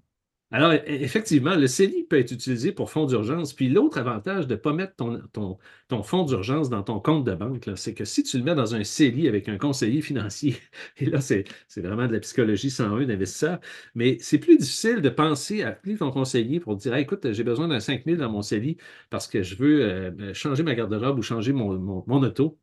Alors, e-, effectivement, le CELI peut être utilisé pour fonds d'urgence. Puis l'autre avantage de ne pas mettre ton, fonds d'urgence dans ton compte de banque, c'est que si tu le mets dans un CELI avec un conseiller financier, et là, c'est vraiment de la psychologie 101 d'investisseur, mais c'est plus difficile de penser à appeler ton conseiller pour dire écoute, j'ai besoin d'un 5 000 dans mon CELI parce que je veux euh, changer ma garde-robe ou changer mon, mon auto.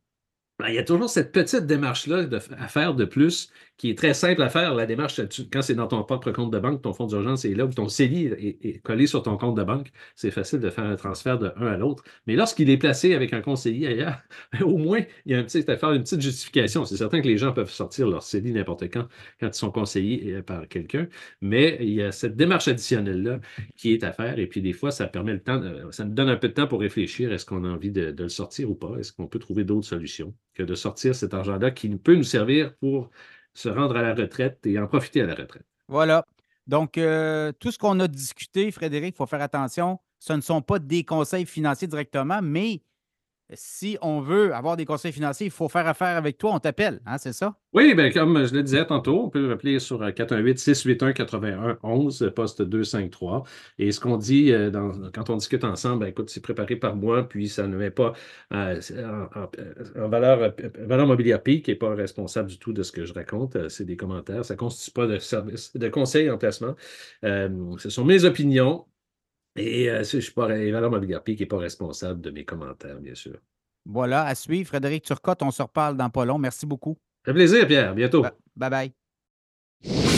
Ben, il y a toujours cette petite démarche-là à faire de plus qui est très simple à faire. La démarche, quand c'est dans ton propre compte de banque, ton fonds d'urgence est là, ou ton CELI est, collé sur ton compte de banque, c'est facile de faire un transfert de un à l'autre. Mais lorsqu'il est placé avec un conseiller ailleurs, au moins, il y a un petit, à faire une petite justification. C'est certain que les gens peuvent sortir leur CELI n'importe quand, quand ils sont conseillés euh, par quelqu'un, mais il y a cette démarche additionnelle-là qui est à faire. Et puis, des fois, ça permet le temps, ça nous donne un peu de temps pour réfléchir. Est-ce qu'on a envie de le sortir ou pas? Est-ce qu'on peut trouver d'autres solutions que de sortir cet argent-là qui peut nous servir pour se rendre à la retraite et en profiter à la retraite. Voilà. Donc, euh, tout ce qu'on a discuté, Frédéric, il faut faire attention. Ce ne sont pas des conseils financiers directement, mais si on veut avoir des conseils financiers, il faut faire affaire avec toi, on t'appelle, hein, c'est ça? Oui, bien, comme je le disais tantôt, on peut appeler sur 418-681-8111, euh, poste 253. Et ce qu'on dit euh, quand on discute ensemble, ben, écoute, c'est préparé par moi, puis ça ne met pas euh, en, valeur, valeur mobilière PIC, qui n'est pas responsable du tout de ce que je raconte. c'est des commentaires. Ça ne constitue pas de service, de conseil en placement. ce sont mes opinions. Et euh, je suis pas qui n'est pas responsable de mes commentaires, bien sûr. Voilà, à suivre. Frédéric Turcotte, on se reparle dans pas long. Merci beaucoup. Ça fait plaisir, Pierre. Bientôt. Bye bye.